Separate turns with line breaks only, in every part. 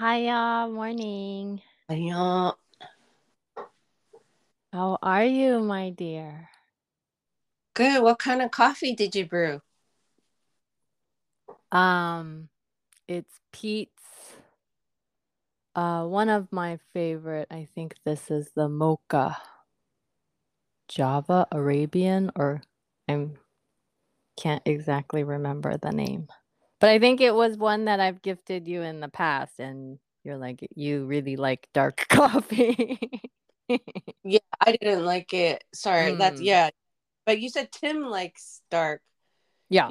Ohio morning.
Yeah.
How are you, my dear?
Good. What kind of coffee did you brew?
Um, it's Pete's. Uh, one of my favorite. I think this is the mocha Java Arabian, or I'm can't exactly remember the name, but I think it was one that I've gifted you in the past, and you're like you really like dark coffee.
Yeah, I didn't like it. Sorry. That's
Mm.
yeah. But you said Tim likes dark.
yeah.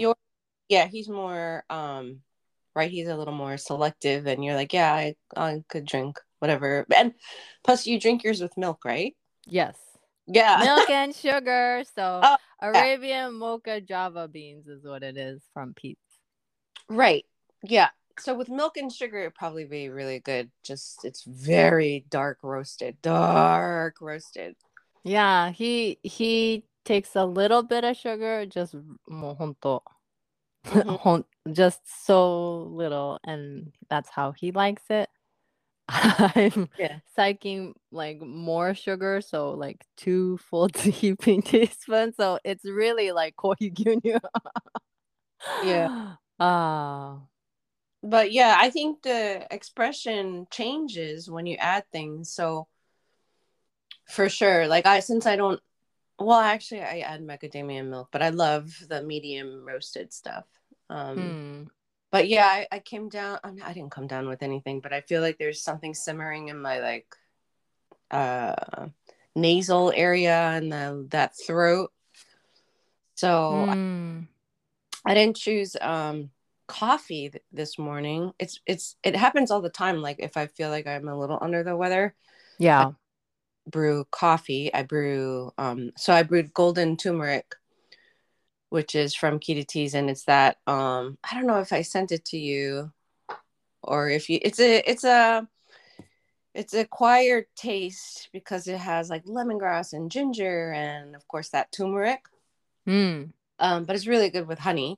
Yeah, he's more um right, he's a little more selective and you're like, yeah, I I could drink whatever. And plus you drink yours with milk, right?
Yes.
Yeah.
Milk and sugar. So
Oh,
Arabian mocha Java beans is what it is from Pete's.
Right. Yeah. So with milk and sugar it'd probably be really good. Just it's very dark roasted. Dark roasted.
Yeah, he he takes a little bit of sugar, just mo honto,
Mhm.
just so little, and that's how he likes it. I'm
Yeah.
psyching like more sugar, so like two full teaspoons. So it's really like kohi gyunyu.
Yeah.
Ah,
but yeah i think the expression changes when you add things so for sure like i since i don't well actually i add macadamia milk but i love the medium roasted stuff um
hmm.
but yeah I, I came down I, I didn't come down with anything but i feel like there's something simmering in my like uh nasal area and the that throat so. I didn't choose um coffee th- this morning. It's it's it happens all the time. Like if I feel like I'm a little under the weather,
Yeah.
brew coffee. I brew um so I brewed golden turmeric, which is from Kita Teas, and it's that um I don't know if I sent it to you or if you it's a it's a it's a acquired taste because it has like lemongrass and ginger and of course that turmeric.
Hmm.
Um, but it's really good with honey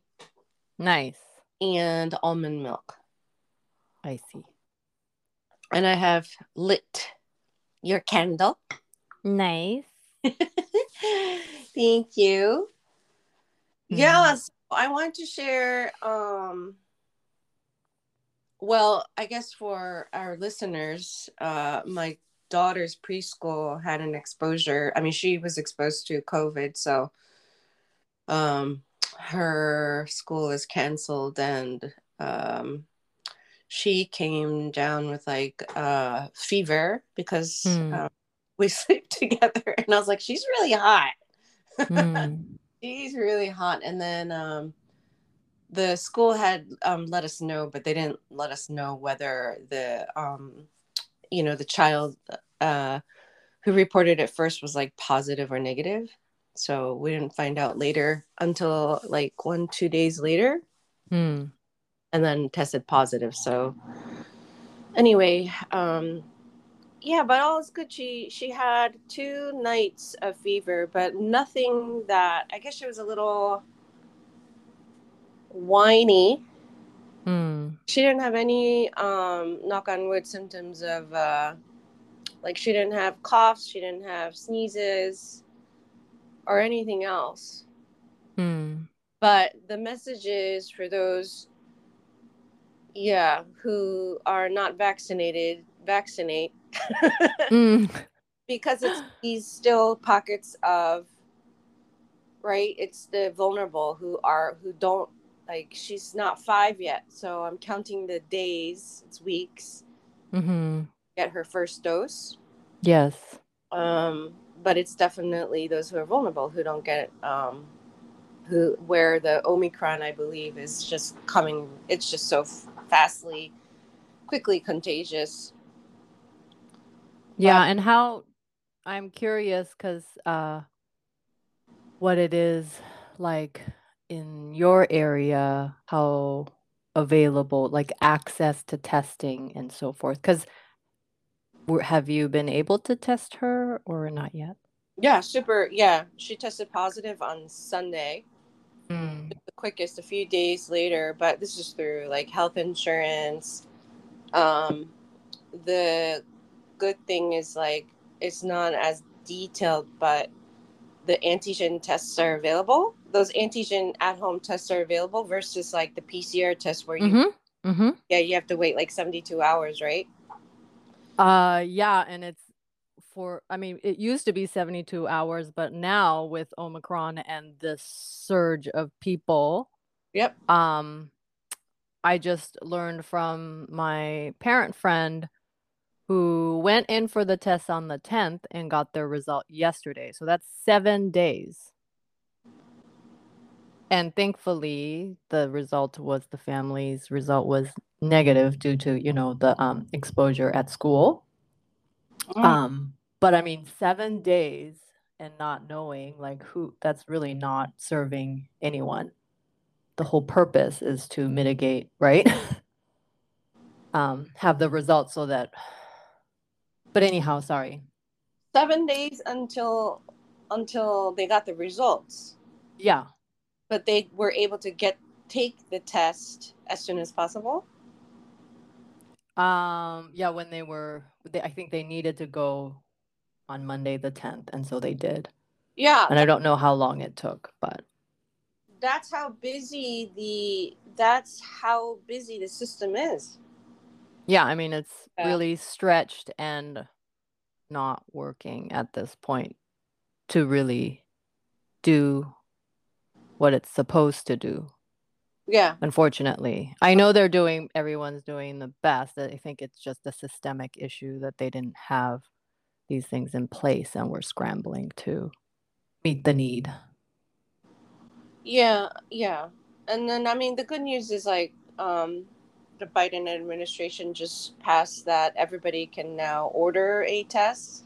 Nice.
and almond milk.
I see.
and I have lit your candle.
Nice.
Thank you.
Hmm.
Yes, I want to share um well, I guess for our listeners, uh my daughter's preschool had an exposure. I mean, she was exposed to COVID, so um her school is canceled and um she came down with like uh fever because
Hmm.
uh, we sleep together and i was like she's really hot
Hmm.
she's really hot and then um the school had um let us know but they didn't let us know whether the um you know the child uh who reported it first was like positive or negative so we didn't find out later until like one two days later
Hmm.
and then tested positive. So anyway, um yeah, but all is good. She she had two nights of fever, but nothing that I guess she was a little whiny.
Hmm.
She didn't have any um knock on wood symptoms of uh like she didn't have coughs, she didn't have sneezes or anything else.
Hmm.
But the message is for those yeah, who are not vaccinated, vaccinate
Hmm.
because it's these still pockets of right it's the vulnerable who are who don't like she's not five yet so i'm counting the days it's weeks
Hmm.
get her first dose
Yes.
um but it's definitely those who are vulnerable who don't get um who where the omicron i believe is just coming it's just so fastly quickly contagious
Yeah, and how I'm curious because uh, what it is like in your area, how available, like access to testing and so forth. Because have you been able to test her or not yet?
yeah super yeah she tested positive on sunday
Mm.
the quickest a few days later but this is through like health insurance um the good thing is like it's not as detailed, but the antigen tests are available. Those antigen at home tests are available versus like the PCR test where you
Mm-hmm. Mm-hmm.
yeah you have to wait like 72 hours, right?
Uh yeah, and it's for I mean, it used to be 72 hours, but now with Omicron and this surge of people,
Yep.
um I just learned from my parent friend who went in for the test on the 10th and got their result yesterday. So that's 7 days. And thankfully, the result was the family's result was negative due to, you know, the um, exposure at school.
Mm.
Um, but I mean, seven days and not knowing like who that's really not serving anyone. The whole purpose is to mitigate, right? um, have the results so that. But anyhow, sorry.
Seven days until until they got the results,
Yeah.
But they were able to get take the test as soon as possible.
Um, yeah, when they were, they, I think they needed to go on Monday the 10th, and so they did.
Yeah,
And I don't know how long it took, but
that's how busy the that's how busy the system is.
yeah, I mean, it's
Yeah.
really stretched and not working at this point to really do what it's supposed to do.
Yeah,
Unfortunately, I know they're doing, everyone's doing the best. I think it's just a systemic issue that they didn't have these things in place and we're scrambling to meet the need.
yeah, yeah. And then I mean the good news is like um the Biden administration just passed that everybody can now order a test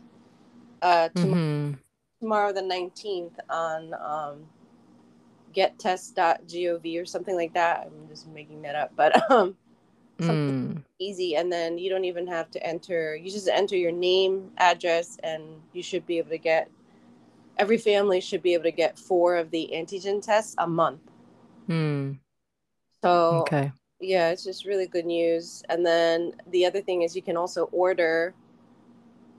uh tom-
Mhm.
tomorrow the 19th on um gettest.gov or something like that. I'm just making that up, but um something
Mm.
easy and then you don't even have to enter you just enter your name address and you should be able to get every family should be able to get four of the antigen tests a month
Mm.
so
Okay.
yeah it's just really good news and then the other thing is you can also order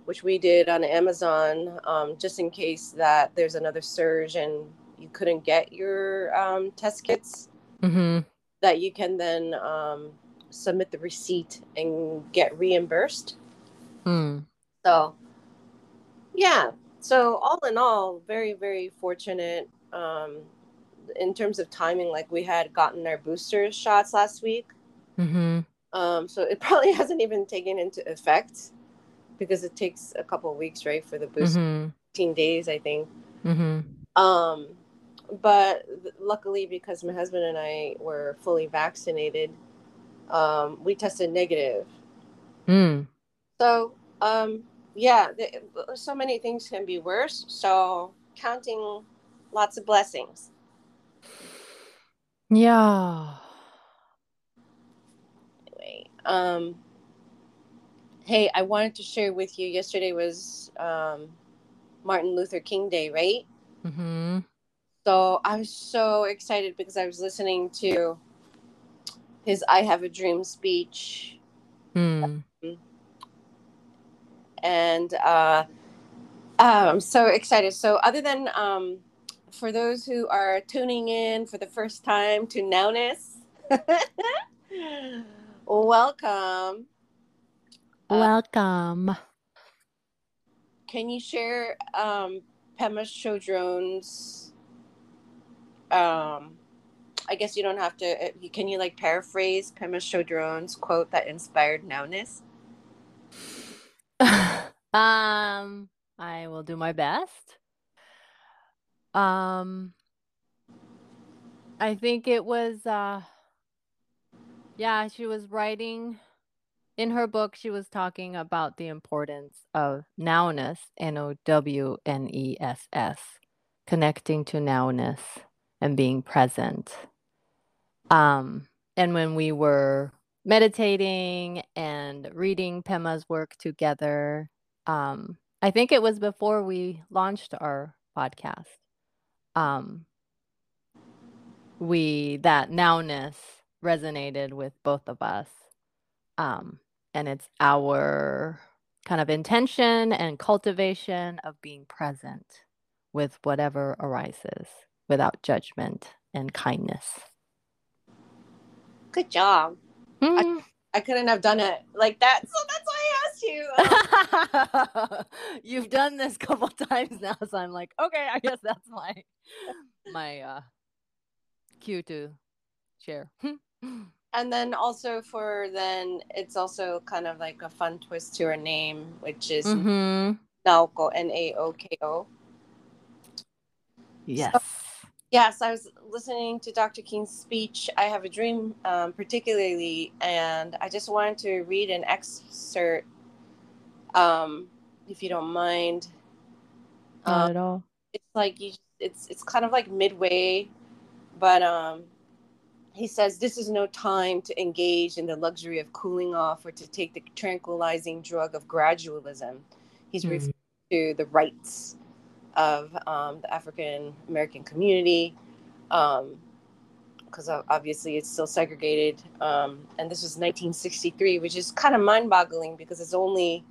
which we did on amazon um, just in case that there's another surge and you couldn't get your um, test kits
Mm-hmm.
that you can then um, submit the receipt and get reimbursed
Mm.
So, yeah. So all in all, very very fortunate um, in terms of timing. Like we had gotten our booster shots last week,
Mm-hmm.
um, so it probably hasn't even taken into effect because it takes a couple of weeks, right, for the booster.
Mm-hmm.
15 days, I think.
Mm-hmm.
Um, but luckily, because my husband and I were fully vaccinated, um, we tested negative.
Mm.
So, um, yeah, th- so many things can be worse. So, counting lots of blessings.
Yeah.
Anyway, um, hey, I wanted to share with you. Yesterday was um, Martin Luther King Day, right?
Mm-hmm.
So I was so excited because I was listening to his "I Have a Dream" speech,
Mm.
and uh, uh, I'm so excited. So, other than um, for those who are tuning in for the first time to Nowness, welcome. Uh,
Welcome.
Can you share um, Pema Chodron's? Um, I guess you don't have to. uh, Can you like paraphrase Pema Chodron's quote that inspired Nowness?
um, I will do my best. Um, I think it was uh yeah, she was writing in her book she was talking about the importance of nowness, N O W N E S S, connecting to nowness and being present. Um, and when we were meditating and reading Pema's work together, um, I think it was before we launched our podcast. Um, we that nowness resonated with both of us. Um, and it's our kind of intention and cultivation of being present with whatever arises without judgment and kindness.
Good job.
Mm.
I, I couldn't have done it like that, so that's why I asked you.
You've done this a couple times now, so I'm like, okay, I guess that's my my uh cue to share.
and then also for then it's also kind of like a fun twist to her name, which is
mm-hmm.
Naoko N A O K O.
Yes.
So, yes, I was listening to Dr. King's speech. I have a dream, um, particularly, and I just wanted to read an excerpt, um, if you don't mind.
Not
um,
at all.
It's like you. It's it's kind of like midway, but um, he says this is no time to engage in the luxury of cooling off or to take the tranquilizing drug of gradualism. He's mm. referring to the rights of um, the African American community, because um, obviously it's still segregated. Um, and this was 1963, which is kind of mind-boggling because it's only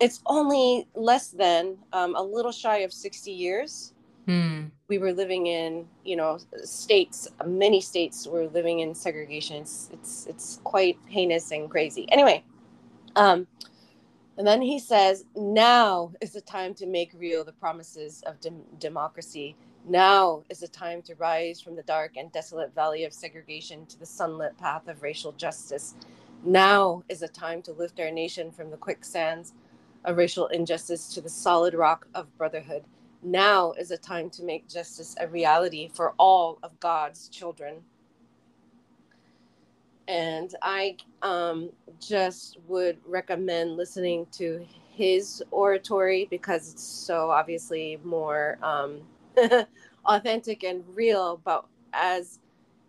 it's only less than um, a little shy of 60 years.
Mm.
We were living in, you know, states. Many states were living in segregation. It's it's, it's quite heinous and crazy. Anyway, um, and then he says, now is the time to make real the promises of democracy. Now is the time to rise from the dark and desolate valley of segregation to the sunlit path of racial justice. Now is the time to lift our nation from the quicksands of racial injustice to the solid rock of brotherhood. Now is the time to make justice a reality for all of God's children and I um, just would recommend listening to his oratory because it's so obviously more um, authentic and real. But as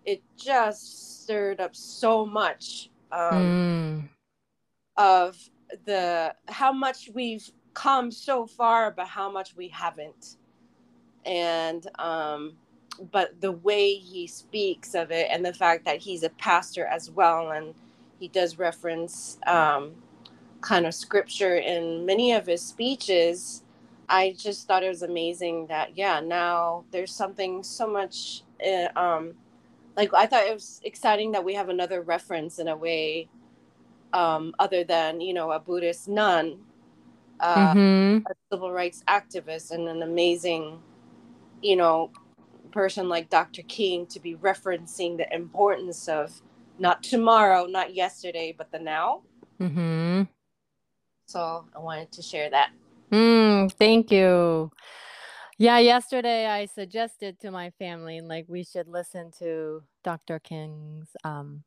it just stirred up so much um,
mm.
of the how much we've come so far, but how much we haven't, and um, but the way he speaks of it and the fact that he's a pastor as well and he does reference um, kind of scripture in many of his speeches i just thought it was amazing that yeah now there's something so much uh, um, like i thought it was exciting that we have another reference in a way um, other than you know a buddhist nun uh,
mm-hmm.
a civil rights activist and an amazing you know person like Dr. King to be referencing the importance of not tomorrow, not yesterday, but the now.
Mm-hmm.
So I wanted to share that.
Mm, thank you. Yeah, yesterday I suggested to my family like we should listen to Dr. King's um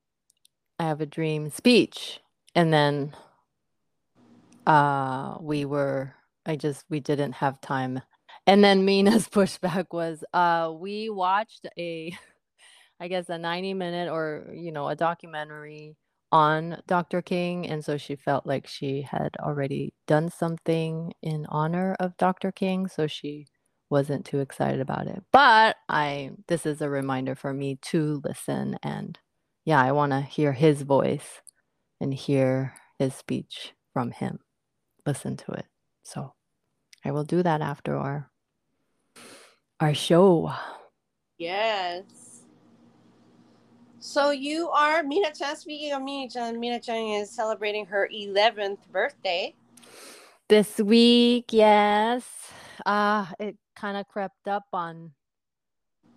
I have a dream speech and then uh we were I just we didn't have time and then Mina's pushback was, uh, we watched a, I guess, a 90 minute or, you know, a documentary on Dr. King. And so she felt like she had already done something in honor of Dr. King. So she wasn't too excited about it. But I, this is a reminder for me to listen. And yeah, I want to hear his voice and hear his speech from him, listen to it. So I will do that after our our show.
Yes. So you are Mina Chan. Speaking of Mina Chan, Mina Chan is celebrating her 11th birthday
this week. Yes, uh, it kind of crept up on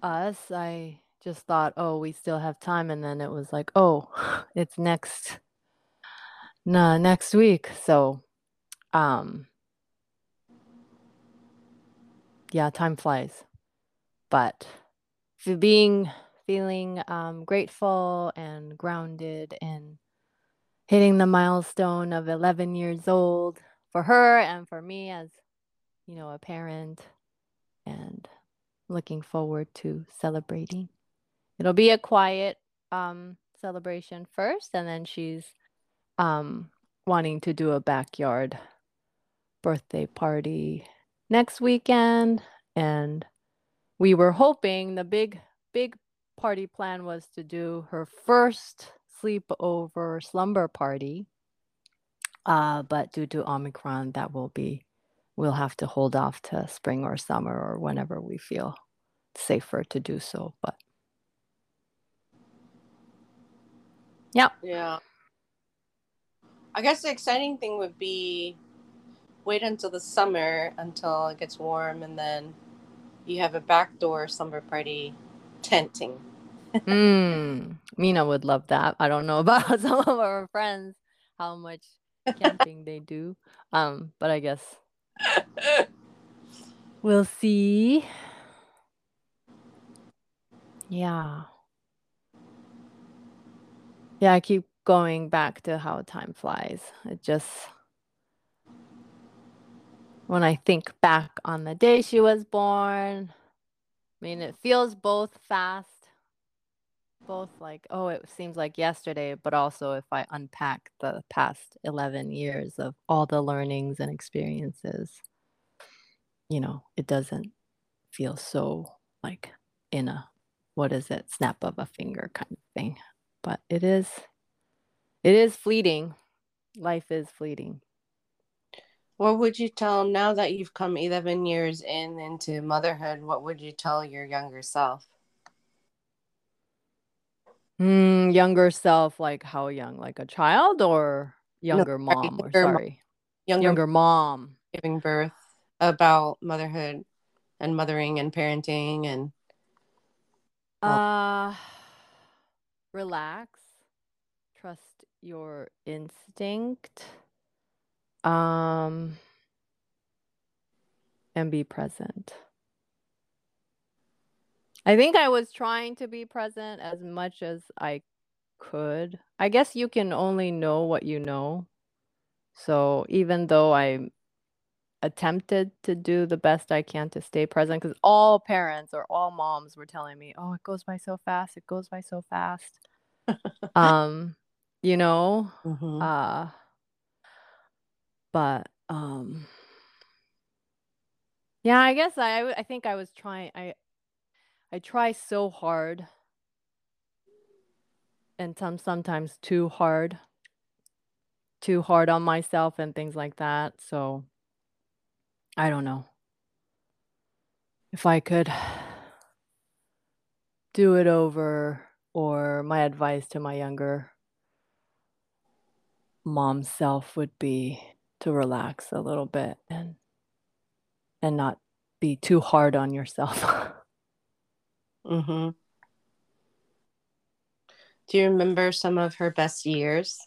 us. I just thought, oh, we still have time, and then it was like, oh, it's next, nah, next week. So, um, yeah, time flies but being feeling um, grateful and grounded and hitting the milestone of 11 years old for her and for me as you know a parent and looking forward to celebrating. It'll be a quiet um, celebration first and then she's um, wanting to do a backyard birthday party next weekend and we were hoping the big big party plan was to do her first sleepover slumber party Uh, but due to Omicron, that will be, we'll have to hold off to spring or summer or whenever we feel safer to do so. But yeah.
Yeah. I guess the exciting thing would be wait until the summer until it gets warm and then you have a backdoor summer party tenting.
mm, Mina would love that. I don't know about some of our friends how much camping they do. Um, but I guess we'll see. Yeah. Yeah, I keep going back to how time flies. It just when I think back on the day she was born, I mean, it feels both fast, both like, oh, it seems like yesterday, but also if I unpack the past 11 years of all the learnings and experiences, you know, it doesn't feel so like in a, what is it, snap of a finger kind of thing. But it is, it is fleeting. Life is fleeting.
What would you tell now that you've come 11 years in into motherhood? What would you tell your younger self?
Mm, younger self, like how young? Like a child or younger no, mom? Younger, or sorry, younger, younger mom
giving birth about motherhood and mothering and parenting and
uh relax trust your instinct um, and be present. I think I was trying to be present as much as I could. I guess you can only know what you know. So even though I attempted to do the best I can to stay present, because all parents or all moms were telling me, "Oh, it goes by so fast. It goes by so fast." um, you know, mm-hmm. uh, but um yeah i guess i i think i was trying i i try so hard and some sometimes too hard too hard on myself and things like that so i don't know. If i could do it over or my advice to my younger mom self would be to relax a little bit and and not be too hard on yourself.
mhm. Do you remember some of her best years?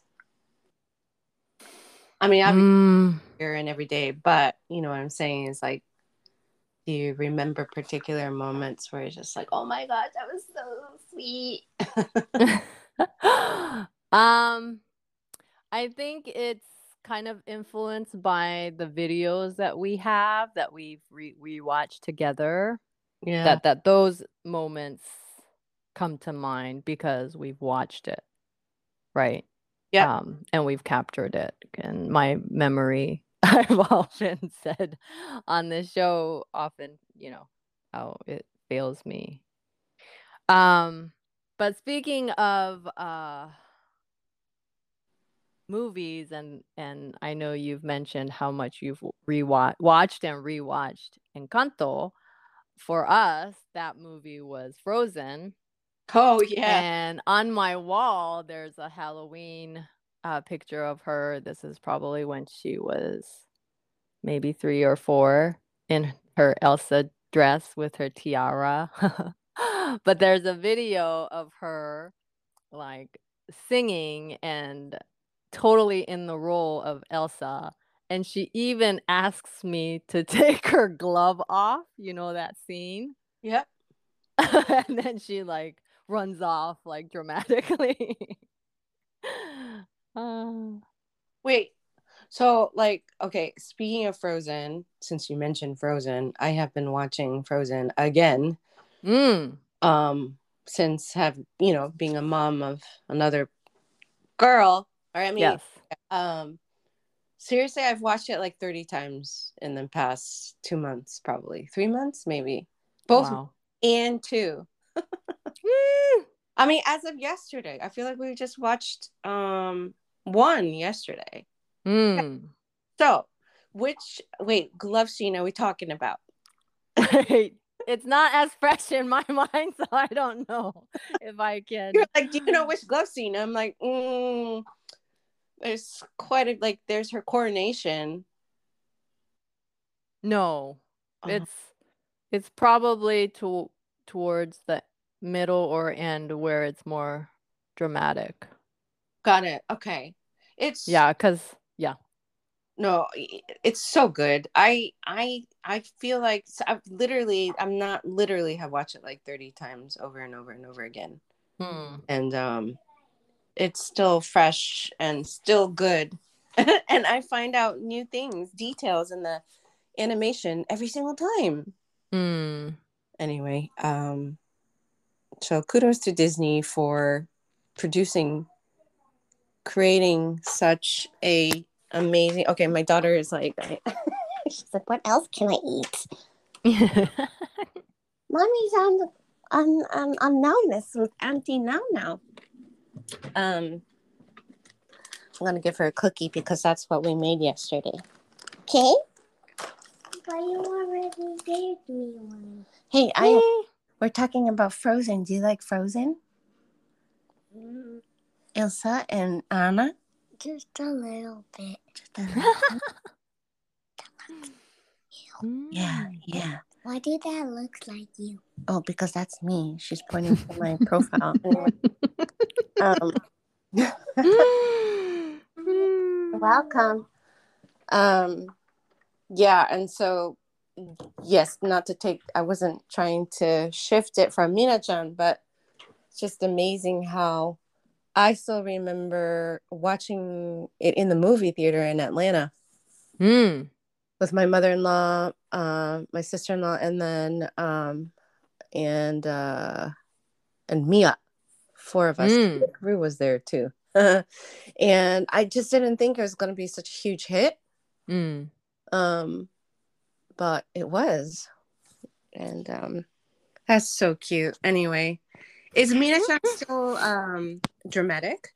I mean, I'm mm. here and every day, but you know what I'm saying is like, do you remember particular moments where it's just like, oh my gosh, that was so sweet?
um, I think it's kind of influenced by the videos that we have that we've re- we watched together. Yeah. That that those moments come to mind because we've watched it. Right. Yeah. Um, and we've captured it. And my memory, I've often said on this show, often, you know, how it fails me. Um, but speaking of uh movies and and I know you've mentioned how much you've rewatched watched and rewatched Encanto. For us, that movie was Frozen.
Oh yeah.
And on my wall there's a Halloween uh, picture of her. This is probably when she was maybe 3 or 4 in her Elsa dress with her tiara. but there's a video of her like singing and totally in the role of Elsa. And she even asks me to take her glove off. You know that scene?
Yep.
and then she like runs off like dramatically.
uh... Wait, so like okay, speaking of Frozen, since you mentioned Frozen, I have been watching Frozen again. Mm. Um, since have you know being a mom of another girl, or I mean, yes. um, seriously, I've watched it like 30 times in the past two months, probably three months, maybe both wow. and two. I mean, as of yesterday, I feel like we just watched um one yesterday.
Mm.
So, which wait glove scene are we talking about?
It's not as fresh in my mind, so I don't know if I can.
You're like, do you know which glove scene? I'm like, mm, there's quite a like. There's her coronation.
No,
Oh.
it's it's probably to towards the middle or end where it's more dramatic.
Got it. Okay. It's
Yeah, because yeah.
no, it's so good. I I I feel like I've literally I'm not literally have watched it like 30 times over and over and over again.
Hmm.
And um it's still fresh and still good. and I find out new things, details in the animation every single time.
Hmm.
Anyway, um so kudos to Disney for producing creating such a amazing okay my daughter is like she's like what else can i eat mommy's on the on on, on Nowness with auntie now now um i'm gonna give her a cookie because that's what we made yesterday. Okay?
But you already gave me one.
hey i we're talking about frozen. Do you like frozen?
Mm,
ilsa and anna?
Just a little bit.
yeah yeah
Why did that look like you?
Oh, because that's me. She's pointing to my profile. Um, welcome. Um, yeah, and so yes, not to take. I wasn't trying to shift it from Mina-chan, but it's just amazing how I still remember watching it in the movie theater in Atlanta
Hmm.
With my mother-in-law, uh, my sister-in-law, and then um, and uh, and Mia. Four of us.
Mm.
Rue was there too. and I just didn't think it was going to be such a huge hit.
Mm.
Um, but it was, and um, that's so cute. Anyway, is Mina still um dramatic?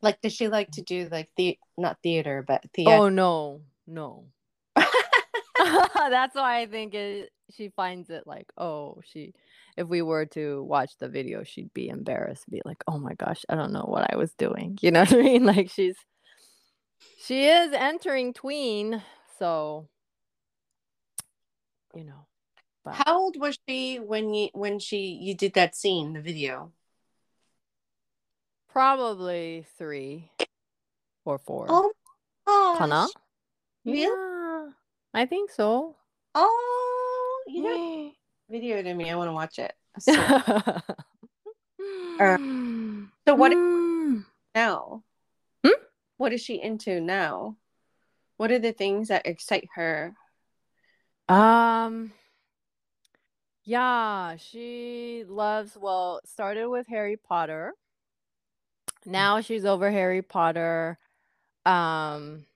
Like, does she like to do like the not theater, but theater?
Oh no, no. That's why I think it, she finds it like, oh, she. If we were to watch the video, she'd be embarrassed, be like, "Oh my gosh, I don't know what I was doing." You know what I mean? Like she's, she is entering tween, so, you know. But
How old was she when you when she you did that scene, the video?
probably three or four.
Oh, gosh.
Kana?
Really?
Yeah, I think so.
Oh, you know, video to me. I want to watch it. So,
uh,
so what
Mm.
now?
Hmm?
What is she into now? What are the things that excite her?
Um, yeah, she loves, well, started with Harry Potter. Now she's over Harry Potter. Um,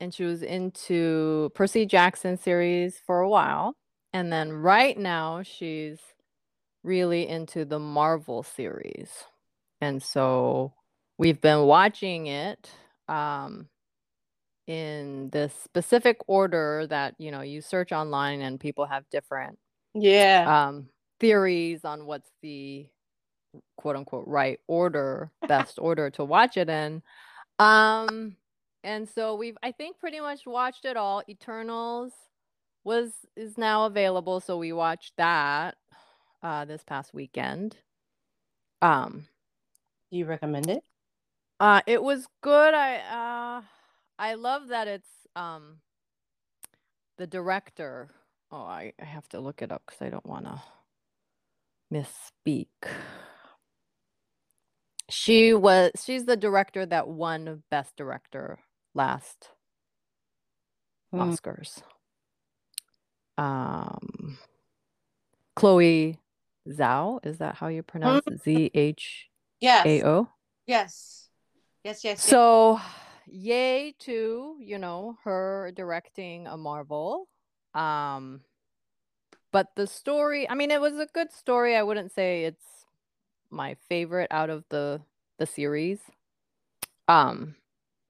and she was into Percy Jackson series for a while. And then right now she's really into the Marvel series. And so we've been watching it um in the specific order that, you know, you search online and people have different
Yeah.
um theories on what's the quote unquote right order, best order to watch it in. Um and so we've I think pretty much watched it all. Eternals was is now available, so we watched that uh this past weekend. Um
Do you recommend it?
uh it was good. I uh I love that it's um the director. Oh, I, I have to look it up because I don't want to misspeak. She was she's the director that won Best Director last
Hmm.
Oscars. Um Chloe Zhao, is that how you pronounce it? Z H
Yes. Yes. Yes. Yes. yes.
So, yay to, you know, her directing a Marvel. Um but the story, I mean it was a good story. I wouldn't say it's my favorite out of the the series. Um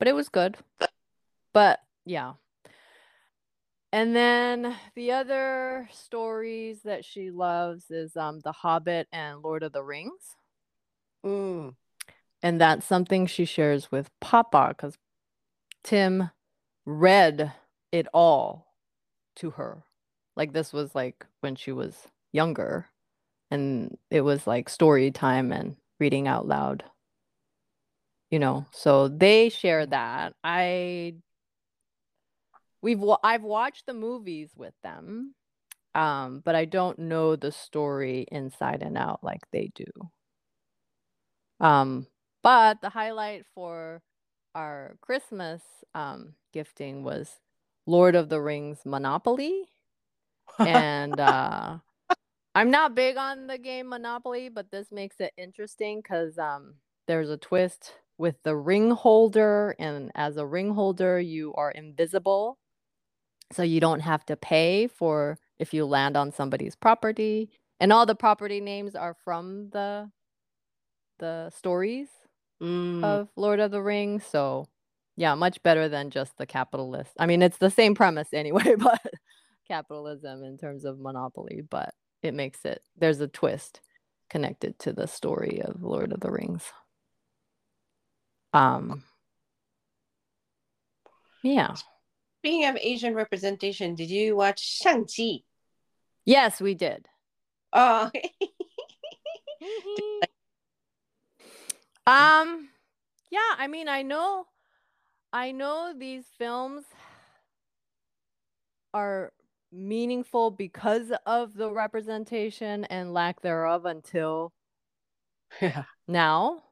but it was good. But yeah. And then the other stories that she loves is um The Hobbit and Lord of the Rings.
Mm.
And that's something she shares with Papa because Tim read it all to her. Like this was like when she was younger and it was like story time and reading out loud. You know, so they share that. I we've I've watched the movies with them. Um, but I don't know the story inside and out like they do. Um, but the highlight for our Christmas um, gifting was Lord of the Rings Monopoly. and uh, I'm not big on the game Monopoly, but this makes it interesting because um, there's a twist with the ring holder. And as a ring holder, you are invisible. So you don't have to pay for if you land on somebody's property. And all the property names are from the the stories
Mm.
of Lord of the Rings. So, yeah, much better than just the capitalist. I mean, it's the same premise anyway, but capitalism in terms of monopoly, but it makes it there's a twist connected to the story of Lord of the Rings. Um Yeah.
Speaking of Asian representation, did you watch Shang-Chi?
Yes, we did.
Oh,
um yeah, I mean, I know I know these films are meaningful because of the representation and lack thereof until
yeah.
now,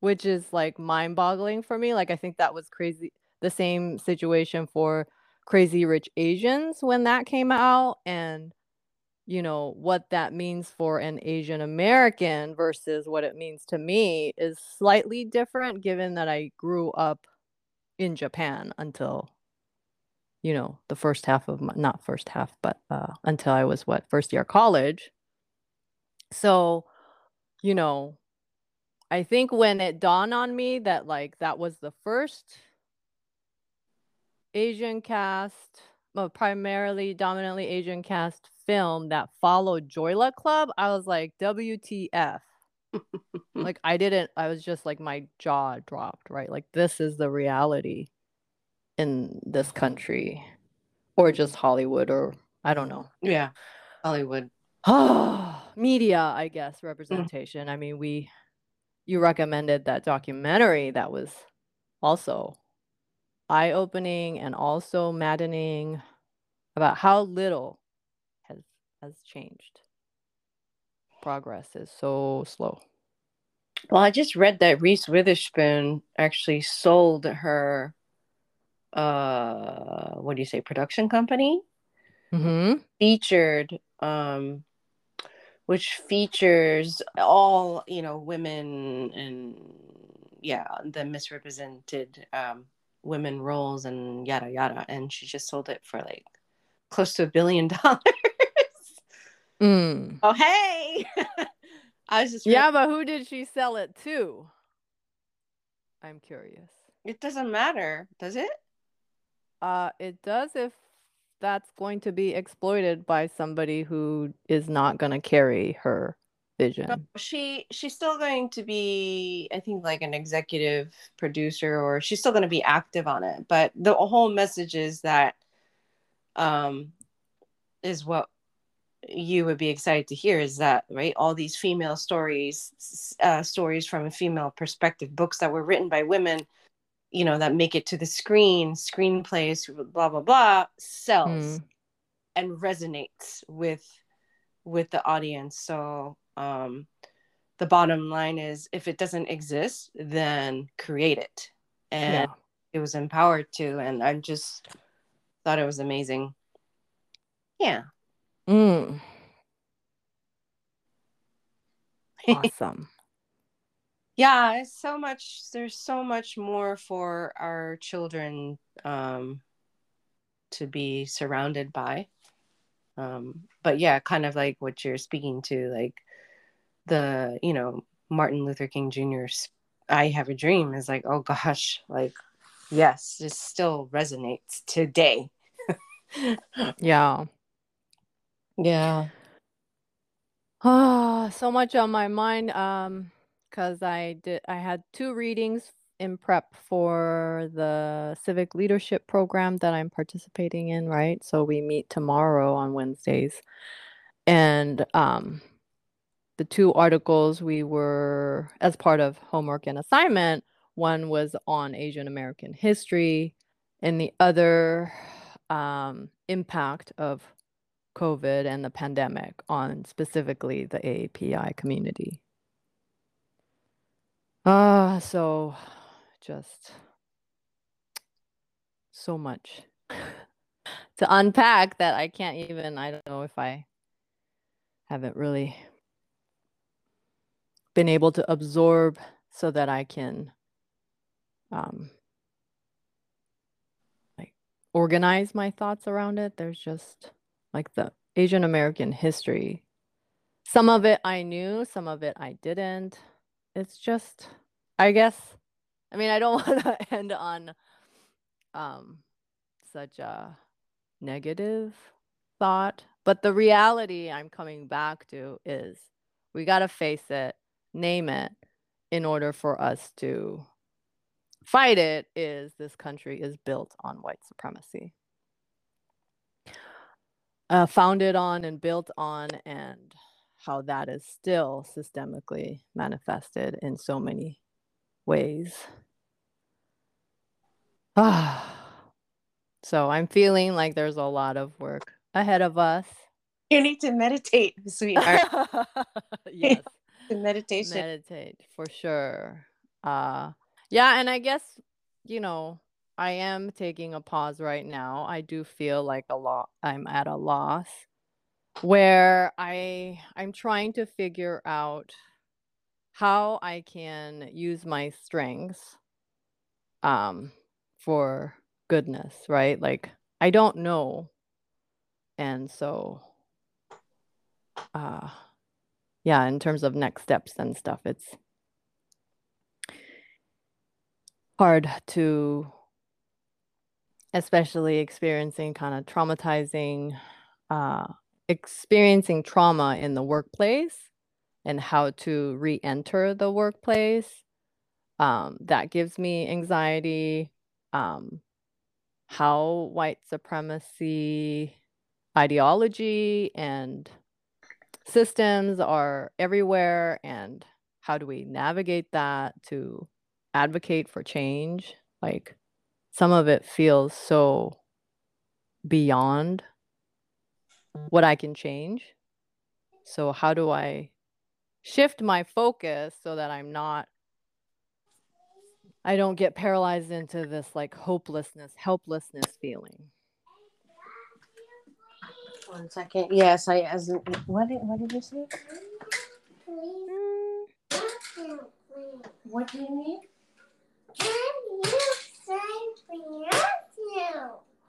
which is like mind boggling for me. Like, I think that was crazy. The same situation for Crazy Rich Asians when that came out, and you know what that means for an Asian American versus what it means to me is slightly different given that I grew up in Japan until you know the first half of my not first half but uh until I was what first year college so you know I think when it dawned on me that like that was the first Asian cast well, primarily dominantly Asian cast film that followed Joy Luck Club I was like WTF like I didn't I was just like my jaw dropped right like this is the reality in this country or just Hollywood or I don't know.
yeah, Hollywood.
Oh, Media, I guess, representation. I mean, we you recommended that documentary that was also eye-opening and also maddening about how little has has changed. Progress is so slow.
Well, I just read that Reese Witherspoon actually sold her, uh, what do you say, production company
Mm-hmm.
featured, um, which features all you know women and yeah the misrepresented um, women roles and yada yada, and she just sold it for like close to a billion dollars.
Mm.
oh hey, I was just
Yeah, but who did she sell it to? I'm curious.
It doesn't matter, does it?
Uh, it does if that's going to be exploited by somebody who is not going to carry her vision.
She she's still going to be, I think, like an executive producer, or she's still going to be active on it. But the whole message is that, um, is what you would be excited to hear is that right all these female stories uh, stories from a female perspective books that were written by women you know that make it to the screen screenplays blah blah blah sells
Hmm.
and resonates with with the audience so um the bottom line is if it doesn't exist then create it and
Yeah.
it was empowered to and i just thought it was amazing yeah
Mm. Awesome.
Yeah it's so much there's so much more for our children um to be surrounded by um but yeah kind of like what you're speaking to like the you know martin luther king jr's i have a dream is like oh gosh like yes, it still resonates today.
Yeah.
Yeah.
Ah, so much on my mind. Um, because I did I had two readings in prep for the civic leadership program that I'm participating in, right? So we meet tomorrow on Wednesdays. And um the two articles we were as part of homework and assignment, one was on Asian American history and the other um impact of COVID and the pandemic on specifically the AAPI community. Ah, so just so much to unpack that I can't even, I don't know if I haven't really been able to absorb so that I can um like organize my thoughts around it. There's just like the Asian American history. Some of it I knew, some of it I didn't. It's just, I guess, I mean, I don't want to end on um, such a negative thought, but the reality I'm coming back to is we got to face it, name it, in order for us to fight it. Is this country is built on white supremacy uh, founded on and built on, and how that is still systemically manifested in so many ways. Ah. so I'm feeling like there's a lot of work ahead of us.
You need to meditate, sweetheart.
yes.
Meditation.
Meditate for sure. Uh yeah, and I guess, you know, I am taking a pause right now. I do feel like a lot I'm at a loss where I I'm trying to figure out how I can use my strengths um for goodness, right? Like I don't know. And so uh yeah, in terms of next steps and stuff, it's hard to especially experiencing kind of traumatizing uh experiencing trauma in the workplace and how to re-enter the workplace um, that gives me anxiety um, how white supremacy ideology and systems are everywhere and how do we navigate that to advocate for change? Like some of it feels so beyond what I can change. So, how do I shift my focus so that I'm not, I don't get paralyzed into this like hopelessness, helplessness feeling?
One second. Yes, I as what did what did you say? What do you need?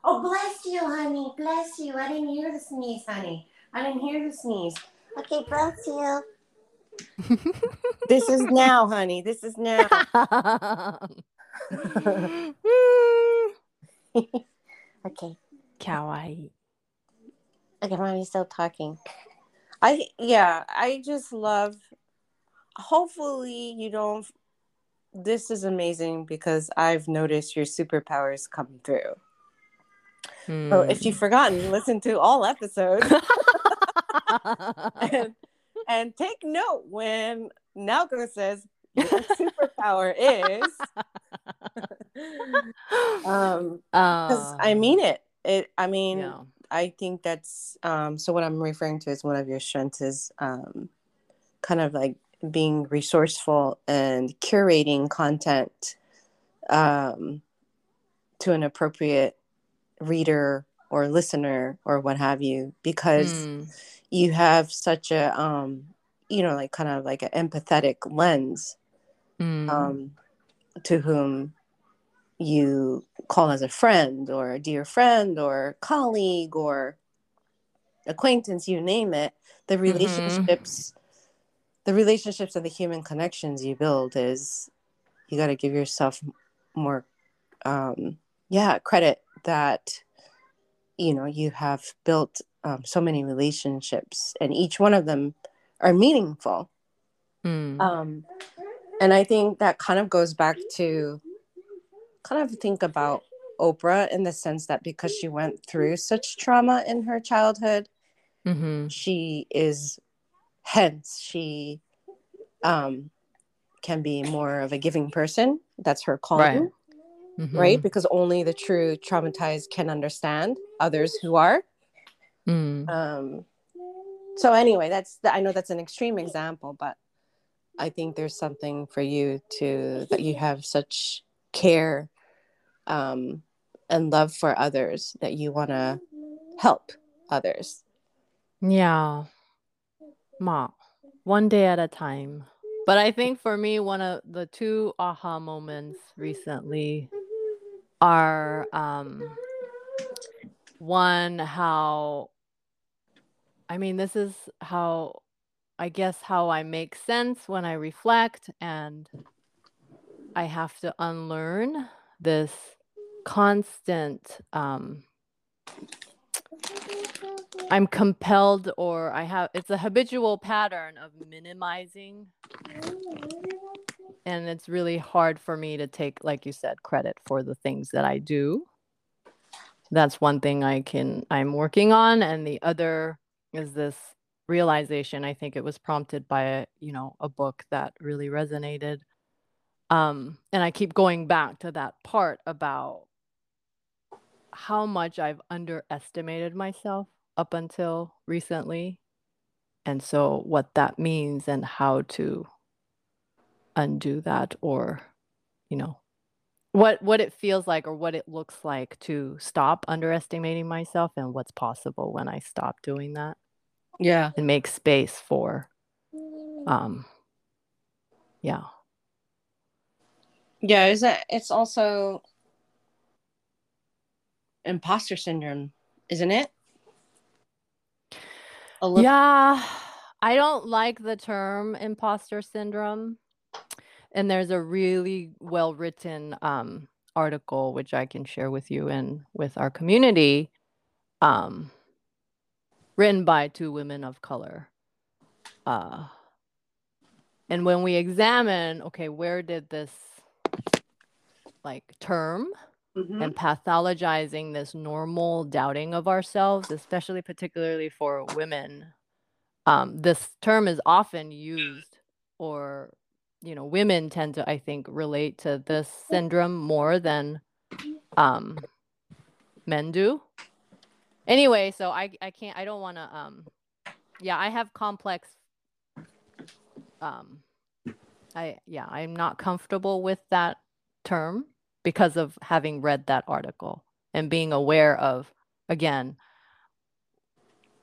Oh, bless you, honey. Bless you. I didn't hear the sneeze, honey. I didn't hear the sneeze.
Okay, bless you.
This is now, honey. This is now. okay.
Kawaii.
Okay, mommy's still talking. I yeah, I just love hopefully you don't this is amazing because I've noticed your superpowers come through. So if you've forgotten, listen to all episodes and, and take note when Naoko says your superpower is um because I
Um,
mean it. It I mean
yeah.
I think that's um so what I'm referring to is one of your strengths is um kind of like being resourceful and curating content um to an appropriate reader or listener or what have you because
Hmm.
you have such a um you know like kind of like an empathetic lens
Hmm.
um to whom you call as a friend or a dear friend or colleague or acquaintance you name it the
Mhm.
relationships the relationships and the human connections you build is you got to give yourself more um, yeah, credit that you know you have built um, so many relationships, and each one of them are meaningful.
Mm.
Um, and I think that kind of goes back to kind of think about Oprah in the sense that because she went through such trauma in her childhood,
hmm
she is hence she um can be more of a giving person that's her calling
Mhm.
right because only the true traumatized can understand others who are
Mm.
um so anyway that's i know that's an extreme example but i think there's something for you to that you have such care um and love for others that you want to help others
Yeah. Ma, one day at a time. But I think for me, one of the two aha moments recently are um, one, how, I mean, this is how, I guess, how I make sense when I reflect, and I have to unlearn this constant um, I'm compelled or I have it's a habitual pattern of minimizing and it's really hard for me to take like you said credit for the things that I do. That's one thing I can I'm working on and the other is this realization I think it was prompted by a, you know a book that really resonated um and I keep going back to that part about how much I've underestimated myself up until recently. And so, what that means and how to undo that, or, you know, what what it feels like or what it looks like to stop underestimating myself and what's possible when I stop doing that
yeah
and make space for um yeah
Yeah, is that it's also imposter syndrome, isn't it? Little,
Yeah, I don't like the term imposter syndrome. And there's a really well written um, article, which I can share with you and with our community, um, written by two women of color. Uh, and when we examine, okay, where did this like term
Mhm.
and pathologizing this normal doubting of ourselves, especially particularly for women. Um, this term is often used, or you know, women tend to, I think, relate to this syndrome more than um, men do. Anyway, so I I can't I don't want to um, yeah, I have complex. Um, I yeah, I'm not comfortable with that term because of having read that article and being aware of again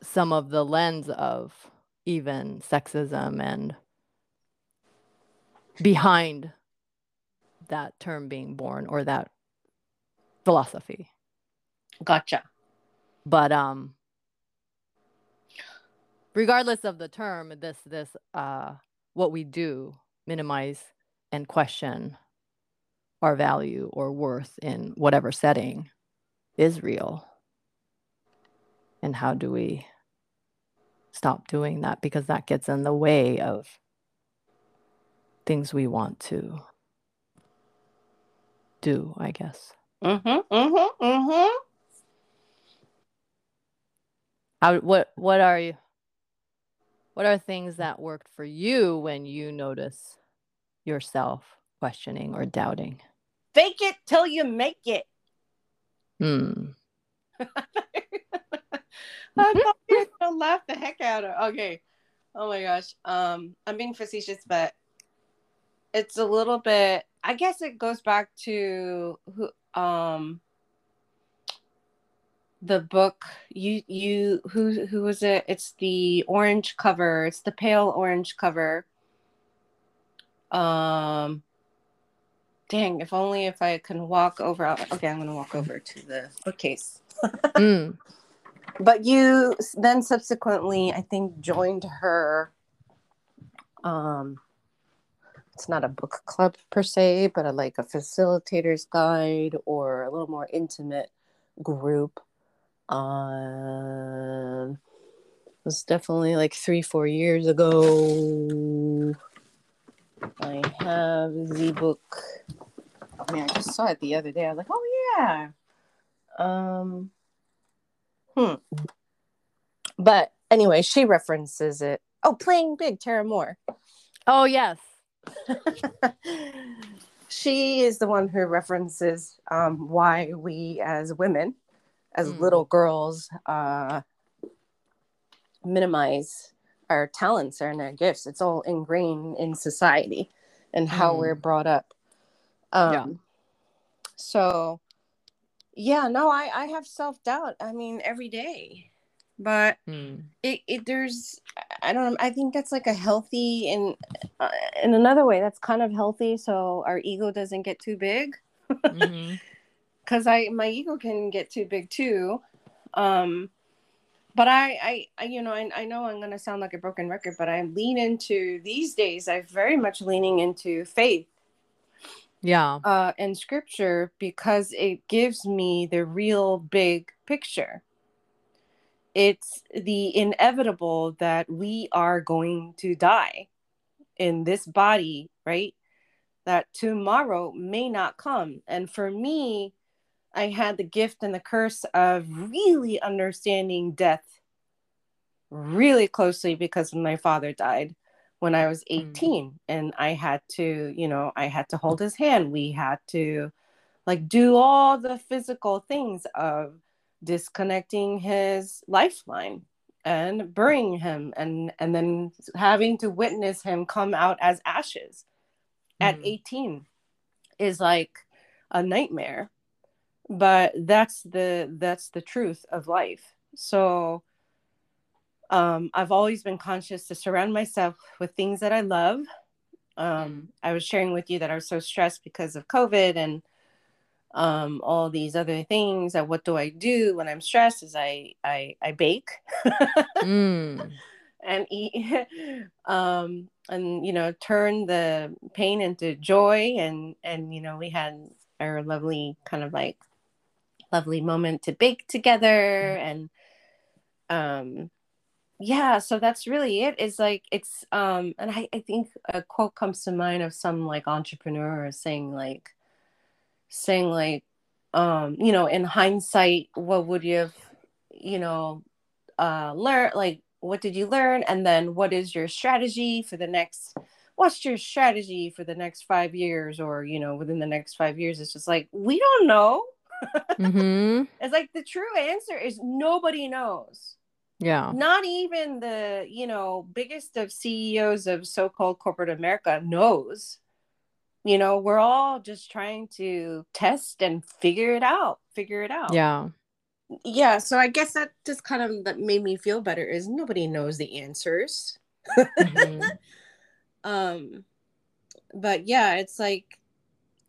some of the lens of even sexism and behind that term being born or that philosophy.
Gotcha.
but um regardless of the term this this uh what we do minimize and question our value or worth in whatever setting is real. And how do we stop doing that? Because that gets in the way of things we want to do i guess
Mm-hmm. Mm-hmm. Mm-hmm.
how what what are you what are things that worked for you when you notice yourself questioning or doubting
Fake it till you make it.
hmm
I thought you were gonna laugh the heck out of. Okay. Oh my gosh. Um, I'm being facetious, but it's a little bit. I guess it goes back to who. Um, the book you you who who was it? It's the orange cover. It's the pale orange cover. Um. Dang! If only if I can walk over. Okay, I'm gonna walk over to the bookcase.
Mm.
but you then subsequently i think joined her um it's not a book club per se, but a, like a facilitator's guide or a little more intimate group. Um, it was definitely like three, four years ago. I have the book. I mean, I just saw it the other day. I was like, oh yeah. Um, hmm. But anyway, she references it. Oh, playing big, Tara Mohr.
Oh yes.
she is the one who references um, why we as women, as
Mm.
little girls, uh, minimize our talents and our gifts. It's all ingrained in society and how
Mm.
we're brought up. Um,
Yeah.
So, yeah, no, I, I have self doubt. I mean, every day, but
Mm.
it, it there's I don't know. I think that's like a healthy and uh, in another way that's kind of healthy. So our ego doesn't get too big
Mhm.
because I my ego can get too big too. Um, but I, I, I you know, I, I know I'm gonna sound like a broken record, but I lean into these days. I'm very much leaning into faith
Yeah.
uh, and scripture because it gives me the real big picture. It's the inevitable that we are going to die in this body, right? That tomorrow may not come. And for me, I had the gift and the curse of really understanding death really closely because my father died when I was hmm. 18 and I had to, you know, I had to hold his hand. We had to like do all the physical things of disconnecting his lifeline and burying him and and then having to witness him come out as ashes at
Mm.
18 is like a nightmare but that's the that's the truth of life. So um i've always been conscious to surround myself with things that i love. Um i was sharing with you that i was so stressed because of covid and um all these other things that what do i do when i'm stressed is i i i bake.
Mm.
and eat um and you know turn the pain into joy and and you know we had our lovely kind of like lovely moment to bake together and um yeah so that's really it's like it's um and I, I think a quote comes to mind of some like entrepreneur saying like saying like um you know in hindsight what would you have you know uh learn like what did you learn? And then what is your strategy for the next what's your strategy for the next five years or you know within the next five years? It's just like we don't know.
Mm-hmm.
it's like the true answer is nobody knows.
Yeah.
not even the you know biggest of ceos of so-called corporate america knows you know we're all just trying to test and figure it out figure it out
Yeah.
yeah so i guess that just kind of that made me feel better is nobody knows the answers
Mhm.
um but yeah it's like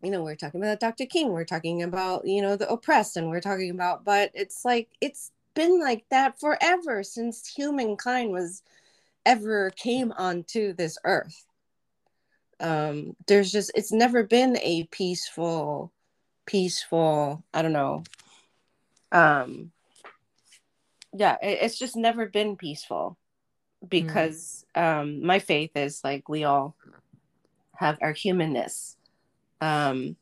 you know we're talking about dr king we're talking about you know the oppressed and we're talking about but it's like it's been like that forever since humankind was ever came onto this earth um there's just it's never been a peaceful peaceful i don't know. Um yeah it, it's just never been peaceful because um my faith is like we all have our humanness. Um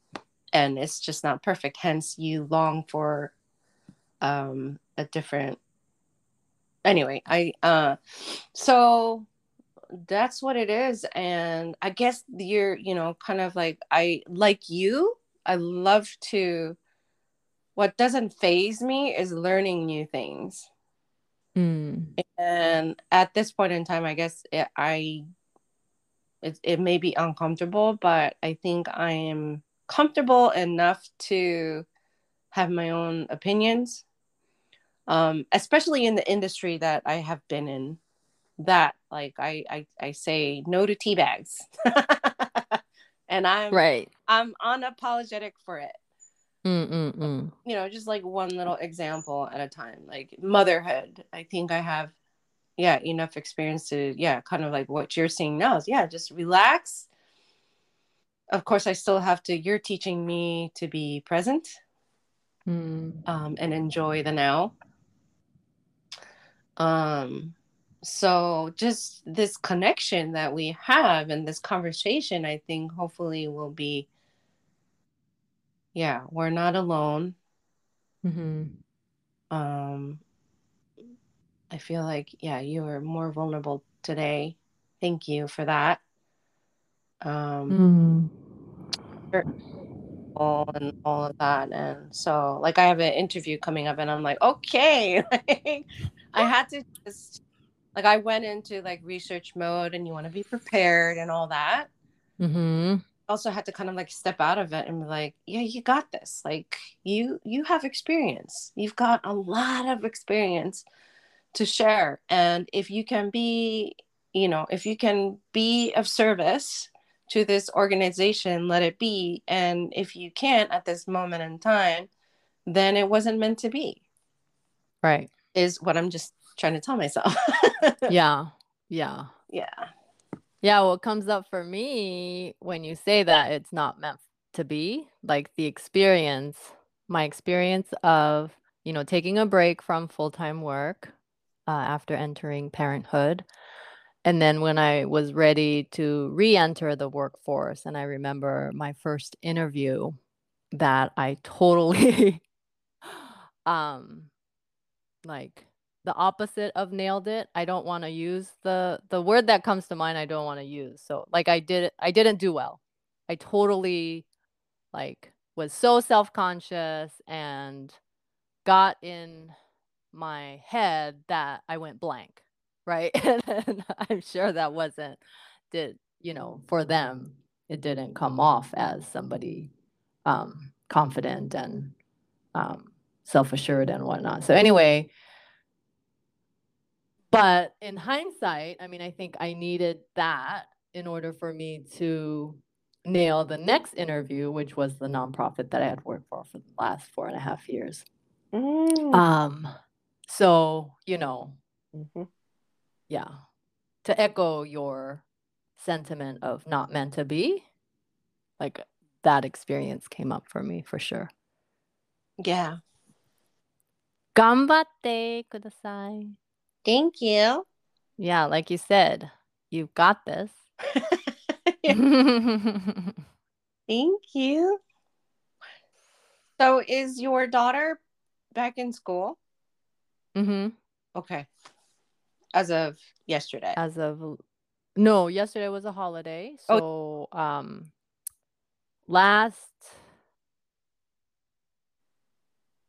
and it's just not perfect. Hence you long for um a different anyway i uh so that's what it is and i guess you're you know kind of like i like you i love to what doesn't phase me is learning new things
Mm.
and at this point in time i guess it, i it, it may be uncomfortable but i think i am comfortable enough to have my own opinions um, especially in the industry that i have been in that like i i, I say no to tea bags and i'm
Right.
i'm unapologetic for it
Mm, mm, mm.
you know, just like one little example at a time. Like motherhood, I think I have, yeah, enough experience to, yeah, kind of like what you're seeing now is, yeah, just relax, of course, I still have to. You're teaching me to be present
Mm.
um, and enjoy the now. Um, so just this connection that we have and this conversation, I think hopefully will be, yeah, we're not alone.
hmm
Um, I feel like, yeah, you are more vulnerable today. Thank you for that. Um,
Mm.
all and all of that. And so, like, I have an interview coming up, and I'm like, okay, like, I had to just, like, I went into like research mode, and you want to be prepared and all that.
hmm
Also, had to kind of like step out of it and be like, yeah, you got this. Like, you you have experience. You've got a lot of experience to share, and if you can be, you know, if you can be of service to this organization, let it be. And if you can't at this moment in time, then it wasn't meant to be,
Right.
is what I'm just trying to tell myself.
Yeah. Yeah.
yeah.
Yeah. What comes up for me when you say that it's not meant to be, like the experience, my experience of, you know, taking a break from full time work uh, after entering parenthood. And then when I was ready to re enter the workforce, and I remember my first interview that I totally, um, like the opposite of nailed it. I don't want to use the the word that comes to mind I don't want to use. So like I did I didn't do well. I totally like was so self-conscious and got in my head that I went blank, right? and I'm sure that wasn't did, you know, for them it didn't come off as somebody um confident and um self-assured and whatnot. So anyway, but in hindsight, I mean, I think I needed that in order for me to nail the next interview, which was the nonprofit that I had worked for for the last four and a half years.
Mm.
Um, so you know,
mm-hmm.
yeah, to echo your sentiment of not meant to be, like that experience came up for me for sure.
Yeah.
Gambatte.
Thank you.
Yeah, like you said, you've got this.
Thank you. So, is your daughter back in school?
Mm-hmm.
Okay. As of yesterday.
As of no, yesterday was a holiday. So
Oh.
um last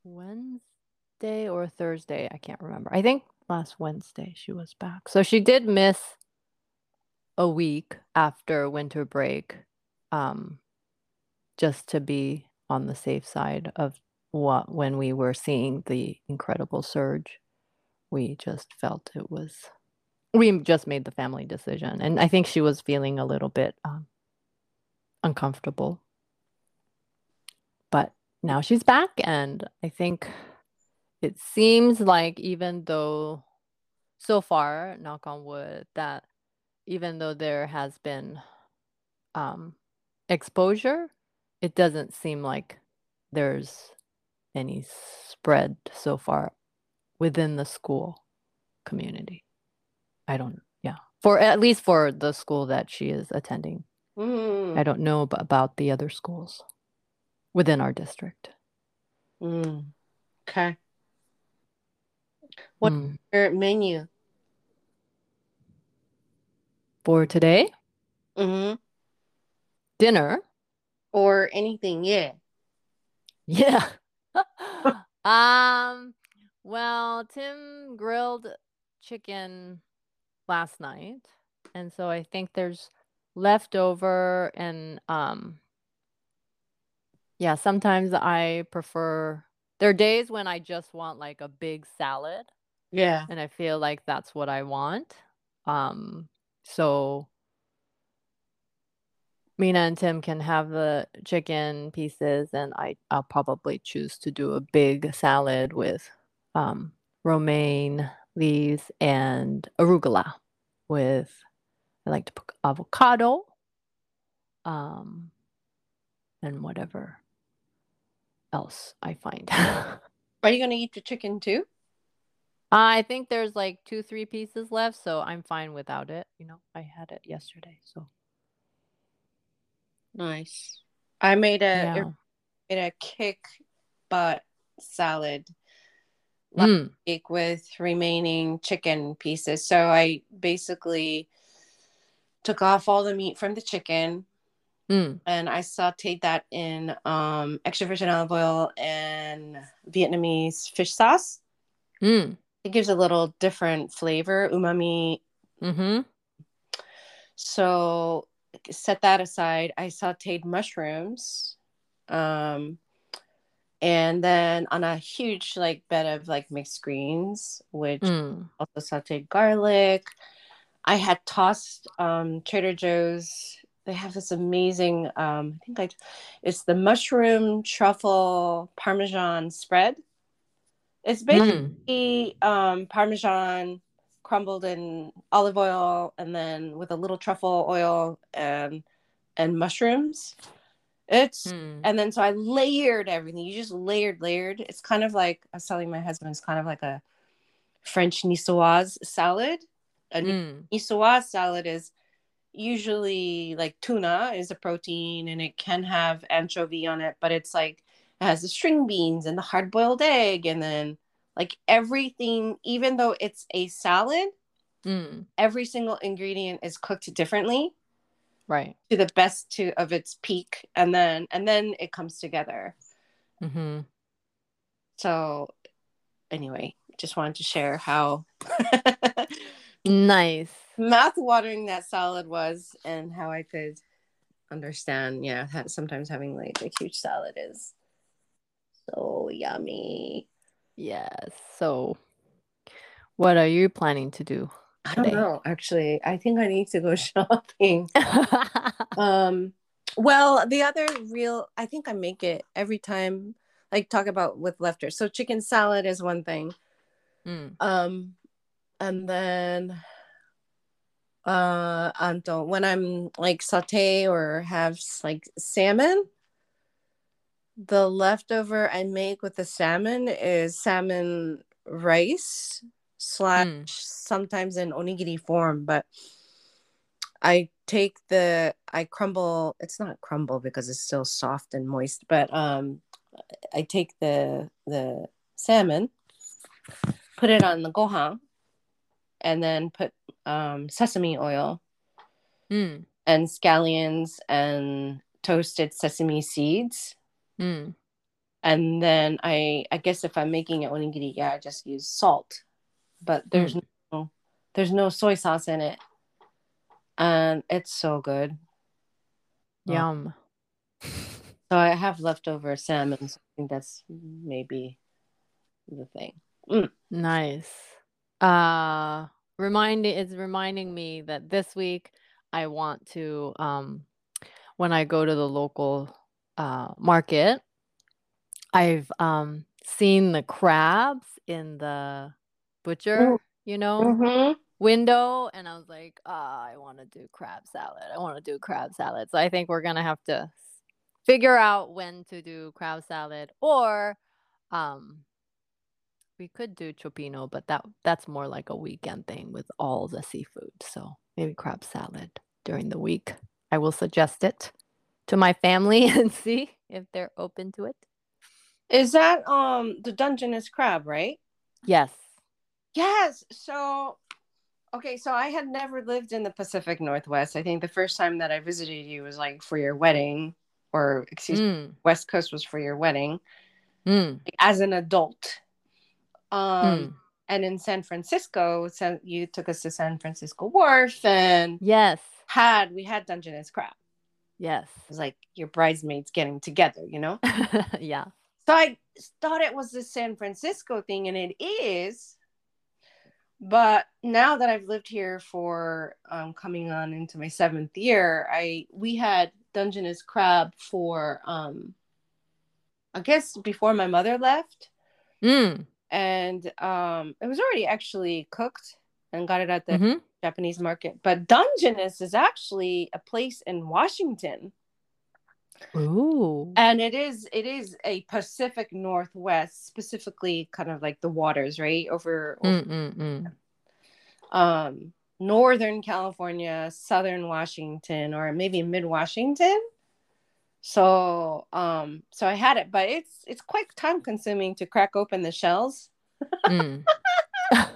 Wednesday or Thursday, I can't remember. I think last Wednesday she was back. So she did miss a week after winter break um just to be on the safe side of what when we were seeing the incredible surge we just felt it was we just made the family decision and i think she was feeling a little bit um, uncomfortable but now she's back and i think it seems like even though so far knock on wood that even though there has been um, exposure it doesn't seem like there's any spread so far within the school community. I don't, yeah, for at least for the school that she is attending.
Mm.
I don't know ab- about the other schools within our district.
Mm. Okay. What-
Mm.
Your menu.
For today,
hmm
dinner.
Or anything. Yeah.
Yeah. um, well, Tim grilled chicken last night, and so I think there's leftover and um yeah, sometimes I prefer there are days when I just want like a big salad
Yeah.
and I feel like that's what I want. Um so Mina and Tim can have the chicken pieces, and I I'll probably choose to do a big salad with um, romaine leaves and arugula. With I like to put avocado, um, and whatever else I find.
Are you gonna eat the chicken too?
I think there's like two, three pieces left, so I'm fine without it. You know, I had it yesterday, so
Nice. I made a
yeah.
made a kick butt salad last
Mm,
week with remaining chicken pieces. So I basically took off all the meat from the chicken
mm,
and I sauteed that in um, extra virgin olive oil and Vietnamese fish sauce.
mm,
It gives a little different flavor, umami.
mm-hmm.
So set that aside. I sauteed mushrooms. Um, and then on a huge like bed of like mixed greens, which
Mm,
also sauteed garlic. I had tossed um, Trader Joe's. They have this amazing. Um, I think I, it's the mushroom truffle parmesan spread. It's basically
mm,
um, parmesan crumbled in olive oil and then with a little truffle oil and and mushrooms. It's
mm.
and then so I layered everything. You just layered, layered. It's kind of like I was telling my husband. It's kind of like a French niçoise salad. A
Mm,
niçoise salad is usually like tuna is a protein and it can have anchovy on it, but it's like it has the string beans and the hard boiled egg and then like everything. Even though it's a salad,
mm.
every single ingredient is cooked differently
Right.
to the best to of its peak, and then and then it comes together.
Mm-hmm.
So anyway, just wanted to share how
Nice.
mouth watering that salad was and how I could understand, yeah, sometimes having like a huge salad is so yummy.
Yes. So, what are you planning to do?
I don't know, actually. I think I need to go shopping. Um well, the other real I think I make it every time like talk about with leftovers. So chicken salad is one thing.
Mm,
Um, and then uh Anto, when I'm like saute or have like salmon, the leftover I make with the salmon is salmon rice slash
Mm.
sometimes in onigiri form, but I take the I crumble it's not crumble because it's still soft and moist, but um I take the the salmon, put it on the gohan, and then put um, sesame oil
mm,
and scallions and toasted sesame seeds.
Mm.
And then I I guess if I'm making it onigiri, yeah, I just use salt. But there's no there's no soy sauce in it. And it's so good. Oh.
Yum.
So I have leftover salmon. So I think that's maybe the thing.
Nice. Uh reminding it's reminding me that this week I want to um when I go to the local uh market, I've um seen the crabs in the butcher, you know,
Mm-hmm.
window and I was like, "Ah, I want to do crab salad. I want to do crab salad." So I think we're going to have to figure out when to do crab salad or um we could do cioppino, but that that's more like a weekend thing with all the seafood. So maybe crab salad during the week. I will suggest it to my family and see if they're open to it.
Is that um the Dungeness crab, right?
Yes.
Yes. So, okay. So I had never lived in the Pacific Northwest. I think the first time that I visited you was like for your wedding, or excuse me,
Mm,
West Coast was for your wedding
mm,
as an adult. Um,
mm.
and in San Francisco, so you took us to San Francisco Wharf and
Yes.
had we had Dungeness crab.
Yes.
It was like your bridesmaids getting together, you know.
yeah.
So I thought it was the San Francisco thing, and it is. But now that I've lived here for um, coming on into my seventh year, I we had Dungeness crab for um, I guess before my mother left,
Mm.
and um, it was already actually cooked and got it at the
mhm.
Japanese market. But Dungeness is actually a place in Washington.
Ooh.
and it is it is a Pacific Northwest, specifically kind of like the waters, right over, over um Northern California, Southern Washington, or maybe Mid Washington. So um so I had it, but it's it's quite time consuming to crack open the shells.
Mm.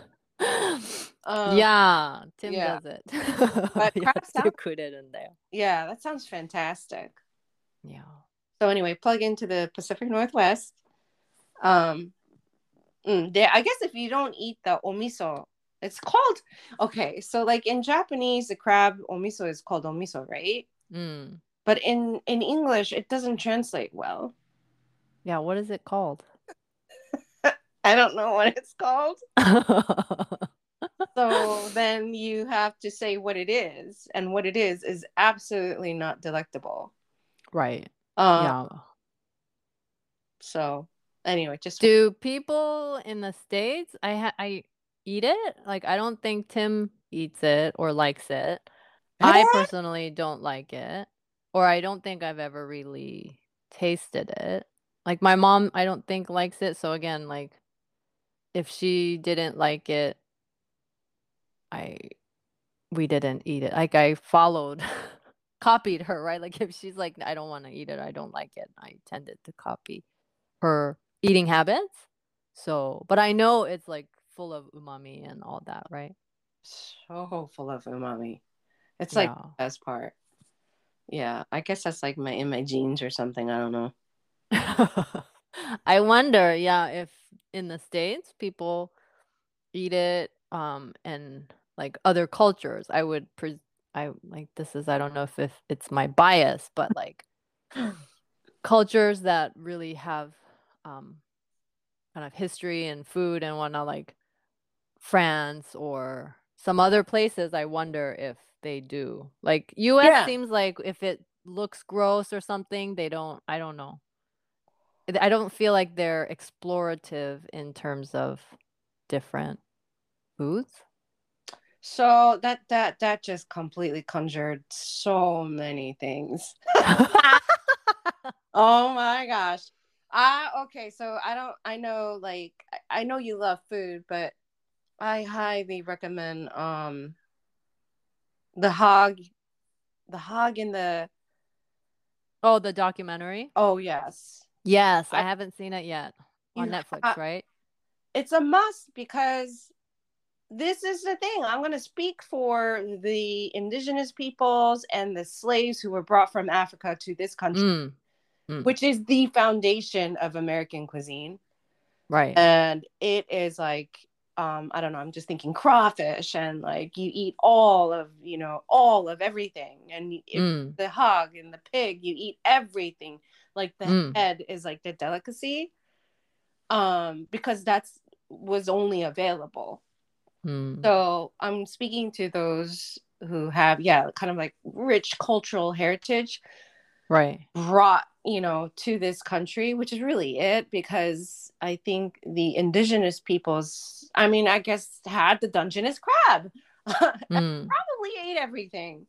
Um,
yeah, Tim
yeah.
does it.
But
You
crab
have to put it in there.
yeah, that sounds fantastic.
Yeah.
So anyway, plug into the Pacific Northwest. Um, mm, there. I guess if you don't eat the omiso, it's called okay. So like in Japanese, the crab omiso is called omiso, right?
Mm.
But in in English, it doesn't translate well.
Yeah, what is it called?
I don't know what it's called. Then you have to say what it is, and what it is is absolutely not delectable.
right.
Um,
yeah.
So anyway, just
Do people in the states? I ha- I eat it. Like I don't think Tim eats it or likes it. I personally don't like it, or I don't think I've ever really tasted it. Like my mom, I don't think likes it. So again, like if she didn't like it, I we didn't eat it. Like I followed, copied her, right? Like if she's like, I don't want to eat it, I don't like it, I tended to copy her eating habits. So, but I know it's like full of umami and all that, right?
so full of umami. It's like
Yeah.
the best part. Yeah, I guess that's like my in my genes or something. I don't know.
I wonder, yeah, if in the States people eat it um and like other cultures, I would pres I like this is I don't know if, if it's my bias, but like cultures that really have um kind of history and food and whatnot, like France or some other places, I wonder if they do. Like US
Yeah.
seems like if it looks gross or something, they don't I don't know. I don't feel like they're explorative in terms of different foods.
So that that that just completely conjured so many things. Oh my gosh. I okay, so I don't I know like I- I know you love food, but I highly recommend um the hog the hog in the
oh, the documentary?
oh yes.
Yes, I
I-
haven't seen it yet on Netflix,
ha-
right?
It's a must because this is the thing. I'm going to speak for the indigenous peoples and the slaves who were brought from Africa to this country,
Mm,
which is the foundation of American cuisine.
right.
and it is like um i don't know i'm just thinking crawfish and like you eat all of you know all of everything and
Mm,
the hog and the pig you eat everything like the
Mm.
head is like the delicacy um because that's was only available
mm,
so i'm speaking to those who have yeah kind of like rich cultural heritage
right.
brought you know to this country which is really it because i think the indigenous peoples i mean i guess had the dungeness crab.
Mm,
probably ate everything.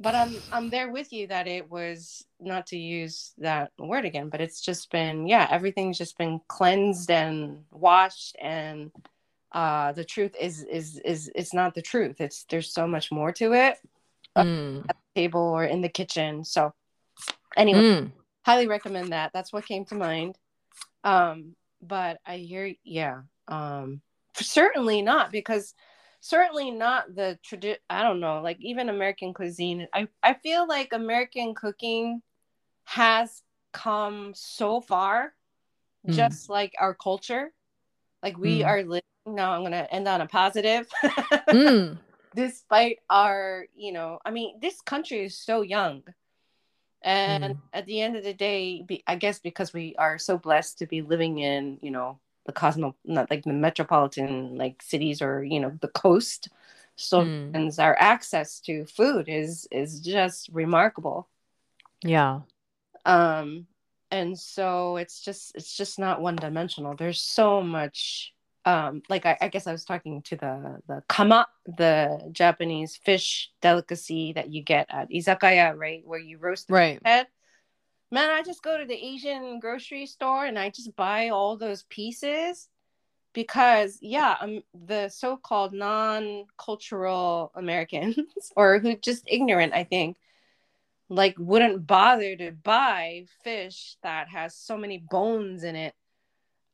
But i'm i'm there with you that it was not to use that word again but it's just been yeah everything's just been cleansed and washed and uh the truth is is is it's not the truth. It's there's so much more to it
mm, At the
table or in the kitchen. So anyway
mm.
highly recommend that. That's what came to mind. Um but i hear yeah um certainly not because certainly not the tradi- i don't know like even american cuisine. I i feel like american cooking has come so far
Mm.
just like our culture. Like we
Mm.
are living now i'm gonna end on a positive
Mm,
despite our you know i mean this country is so young and
Mm.
at the end of the day be, i guess because we are so blessed to be living in you know the cosmo not like the metropolitan like cities or you know the coast so
Mm.
and our access to food is is just remarkable
yeah.
um and so it's just it's just not one dimensional there's so much um like I, I guess i was talking to the the kama the japanese fish delicacy that you get at izakaya right where you roast the
Right.
head Man, I just go to the Asian grocery store and I just buy all those pieces because yeah, um, the so-called non-cultural Americans or who just ignorant, I think, like wouldn't bother to buy fish that has so many bones in it.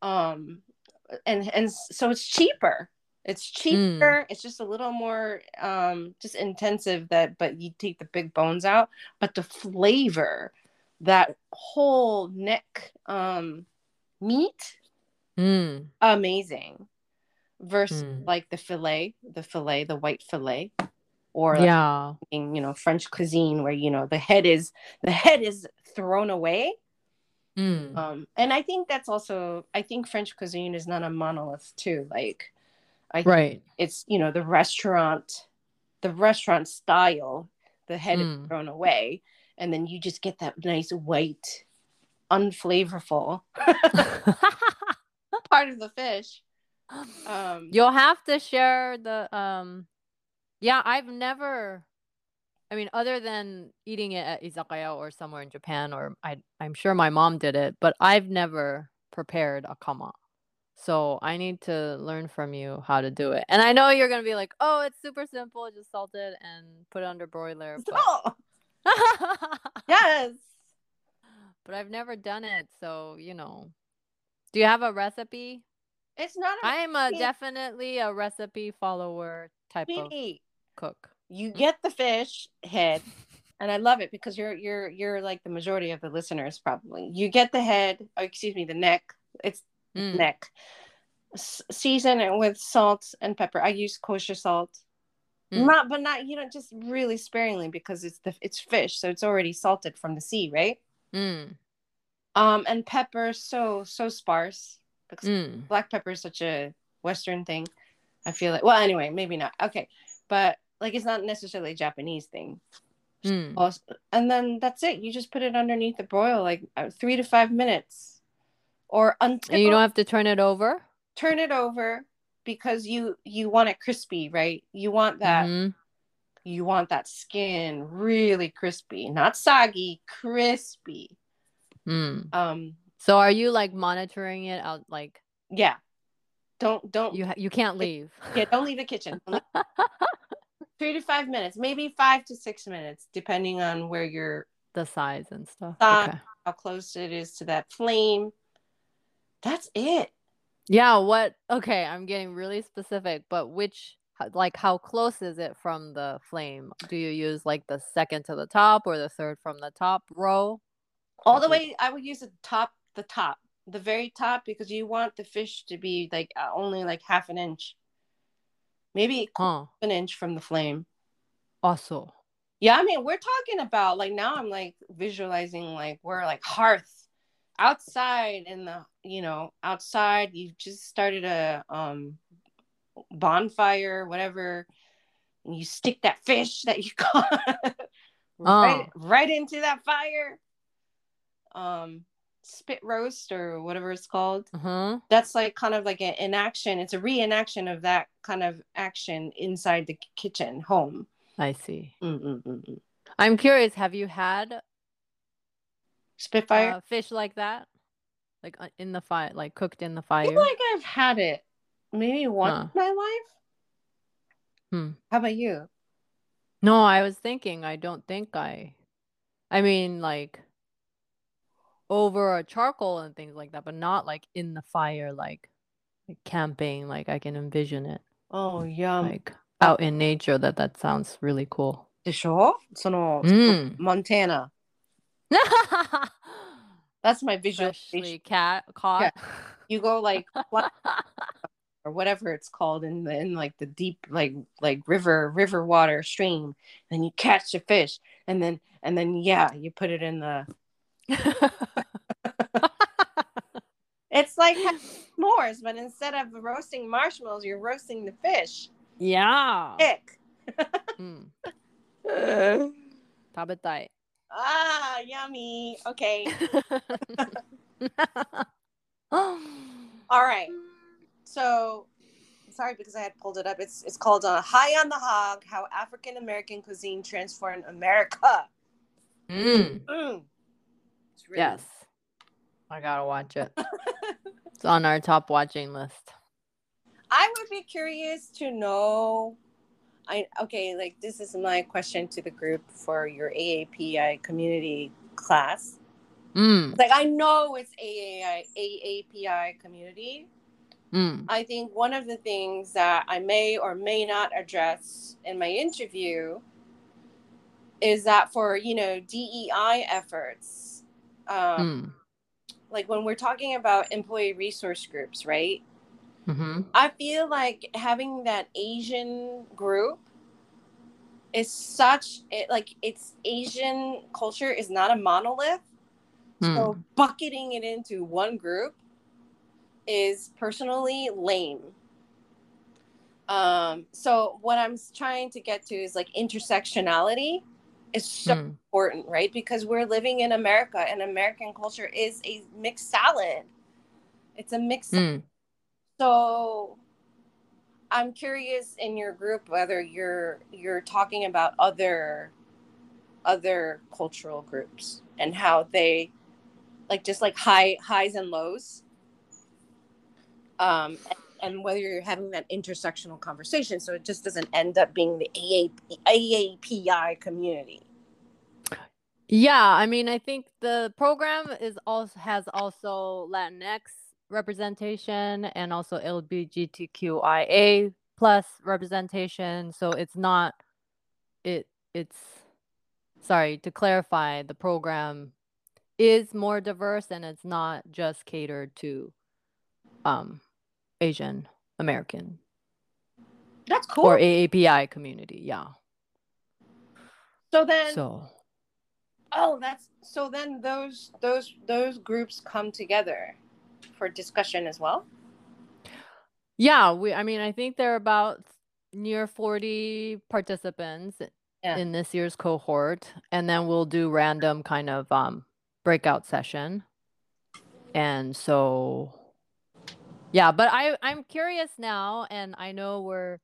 Um and and so it's cheaper. It's cheaper. It's just a little more um just intensive that but you take the big bones out, but the flavor that whole neck um meat
Mm.
amazing versus
Mm.
like the fillet the fillet the white fillet or like,
Yeah.
you know french cuisine where you know the head is the head is thrown away
Mm.
um and i think that's also i think french cuisine is not a monolith too like i think
Right.
it's you know the restaurant the restaurant style the head
Mm.
is thrown away and then you just get that nice white unflavorful part of the fish um
You'll have to share the um yeah, I've never I mean other than eating it at izakaya or somewhere in Japan or I I'm sure my mom did it, but I've never prepared a kama. So I need to learn from you how to do it. And I know you're going to be like, "Oh, it's super simple, just salt it and put it under broiler." But
oh, yes
but I've never done it, so, you know. Do you have a recipe?
it's not a
I'm a definitely a recipe follower type of cook.
You get the fish head and i love it because you're you're you're like the majority of the listeners probably you get the head or excuse me the neck it's
Mm.
neck S- season it with salt and pepper i use kosher salt
Mm.
not but not you know just really sparingly because it's the it's fish so it's already salted from the sea right
Mm.
um and pepper so so sparse because
Mm.
black pepper is such a western thing i feel like well anyway maybe not okay but like it's not necessarily a japanese thing
Mm.
Also- and then that's it you just put it underneath the broil like uh, three to five minutes or until
And you don't have to turn it over?
turn it over because you you want it crispy right you want that
Mhm.
you want that skin really crispy not soggy crispy
Mm.
um
So are you like monitoring it out like
yeah don't don't
you ha- you can't leave?
yeah don't leave the kitchen three to five minutes maybe five to six minutes depending on where you're
the size and stuff.
Size.
Okay.
how close it is to that flame that's it
Yeah, what okay, I'm getting really specific, but which like how close is it from the flame? Do you use like the second to the top or the third from the top row?
all the way i would use the top the top the very top because you want the fish to be like uh, only like half an inch maybe
Huh.
an inch from the flame
Also.
yeah i mean we're talking about like now i'm like visualizing like we're like hearth outside in the you know outside you just started a um bonfire whatever and you stick that fish that you caught right, right into that fire um spit roast or whatever it's called
Uh-huh.
that's like kind of like an enaction it's a reenaction of that kind of action inside the kitchen home
I see.
Mm-mm-mm-mm.
I'm curious, have you had
spitfire
uh, fish like that? Like uh, in the fire, like cooked in the
I
fire?
feel like I've had it maybe once
Huh.
in my life.
Hmm.
How about you?
No, I was thinking, I don't think I. I mean, like over a charcoal and things like that, but not like in the fire, like, like camping. Like I can envision it,
Oh, yum.
like out in nature. That that sounds really cool.
でしょその、
Mm.
Montana. That's my visualization.
Freshly cat caught.
You go like fly- or whatever it's called in the in like the deep like like river river water stream, and you catch a fish, and then and then yeah, you put it in the. it's like s'mores, but instead of roasting marshmallows, you're roasting the fish.
Yeah.
Ick.
mm. uh,
Ah, yummy. Okay. All right. So sorry because I had pulled it up. It's it's called uh, High on the Hog: How African American Cuisine Transformed America.
Mm.
mm. It's really
Yes. I gotta watch it. it's on our top watching list.
I would be curious to know. I okay, like this is my question to the group for your AAPI community class.
Mm.
Like I know it's AAI AAPI community.
Mm.
I think one of the things that I may or may not address in my interview is that for you know DEI efforts, um,
Mm.
like when we're talking about employee resource groups, right?
Mm-hmm.
I feel like having that Asian group is such it like it's Asian culture is not a monolith. So
Mm.
bucketing it into one group is personally lame. Um, so what I'm trying to get to is like intersectionality is so
Mm.
important, right? Because we're living in America and American culture is a mixed salad. It's a mixed
Mm.
so I'm curious in your group whether you're you're talking about other other cultural groups and how they like just like high highs and lows. Um and, and whether you're having that intersectional conversation so it just doesn't end up being the AAP, AAPI community.
Yeah, I mean, I think the program is also has also Latinx representation and also LGBTQIA plus representation. So it's not it it's sorry to clarify the program is more diverse and it's not just catered to um Asian American
That's cool.
or AAPI community. Yeah.
so then
So
Oh, that's so then those those those groups come together for discussion as well.
Yeah, we I mean, I think there are about near 40 participants
Yeah.
in this year's cohort, and then we'll do random kind of um breakout session. And so yeah, but I I'm curious now and I know we're,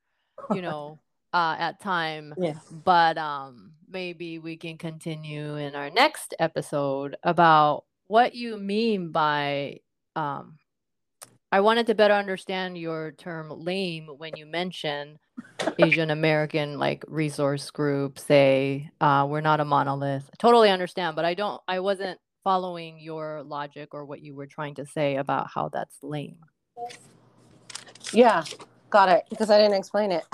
you know, uh at time,
Yeah.
but um maybe we can continue in our next episode about what you mean by um I wanted to better understand your term lame when you mention Asian American like resource group say uh, we're not a monolith. I totally understand, but I don't I wasn't following your logic or what you were trying to say about how that's lame.
Yeah. Got it. Because I didn't explain it.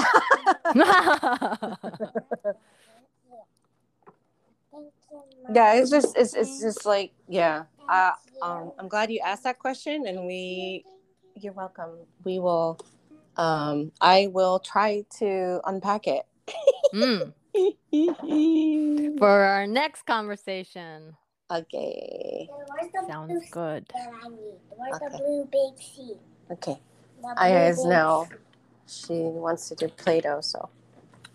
Yeah, it's just it's it's just like yeah. Uh, um, I'm glad you asked that question, and we. You're welcome. We will. Um, I will try to unpack it.
Mm, For our next conversation.
okay.
Where's
Sounds good.
that I need? Where's
Okay.
The blue big seed?
Okay.
The
Aya is now. She wants to do Play-Doh, so.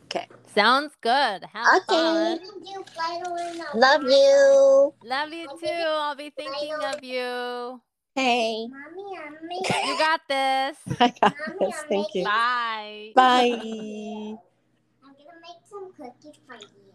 Okay.
Sounds good. Have fun.
You can do Play-Doh in the
Love you.
Love you too. I'll be thinking of you.
Hey.
Mommy, I'm making.
You got this.
I got
Mommy,
this.
I'm
Thank you.
Bye.
Bye.
I'm gonna make some cookies for you.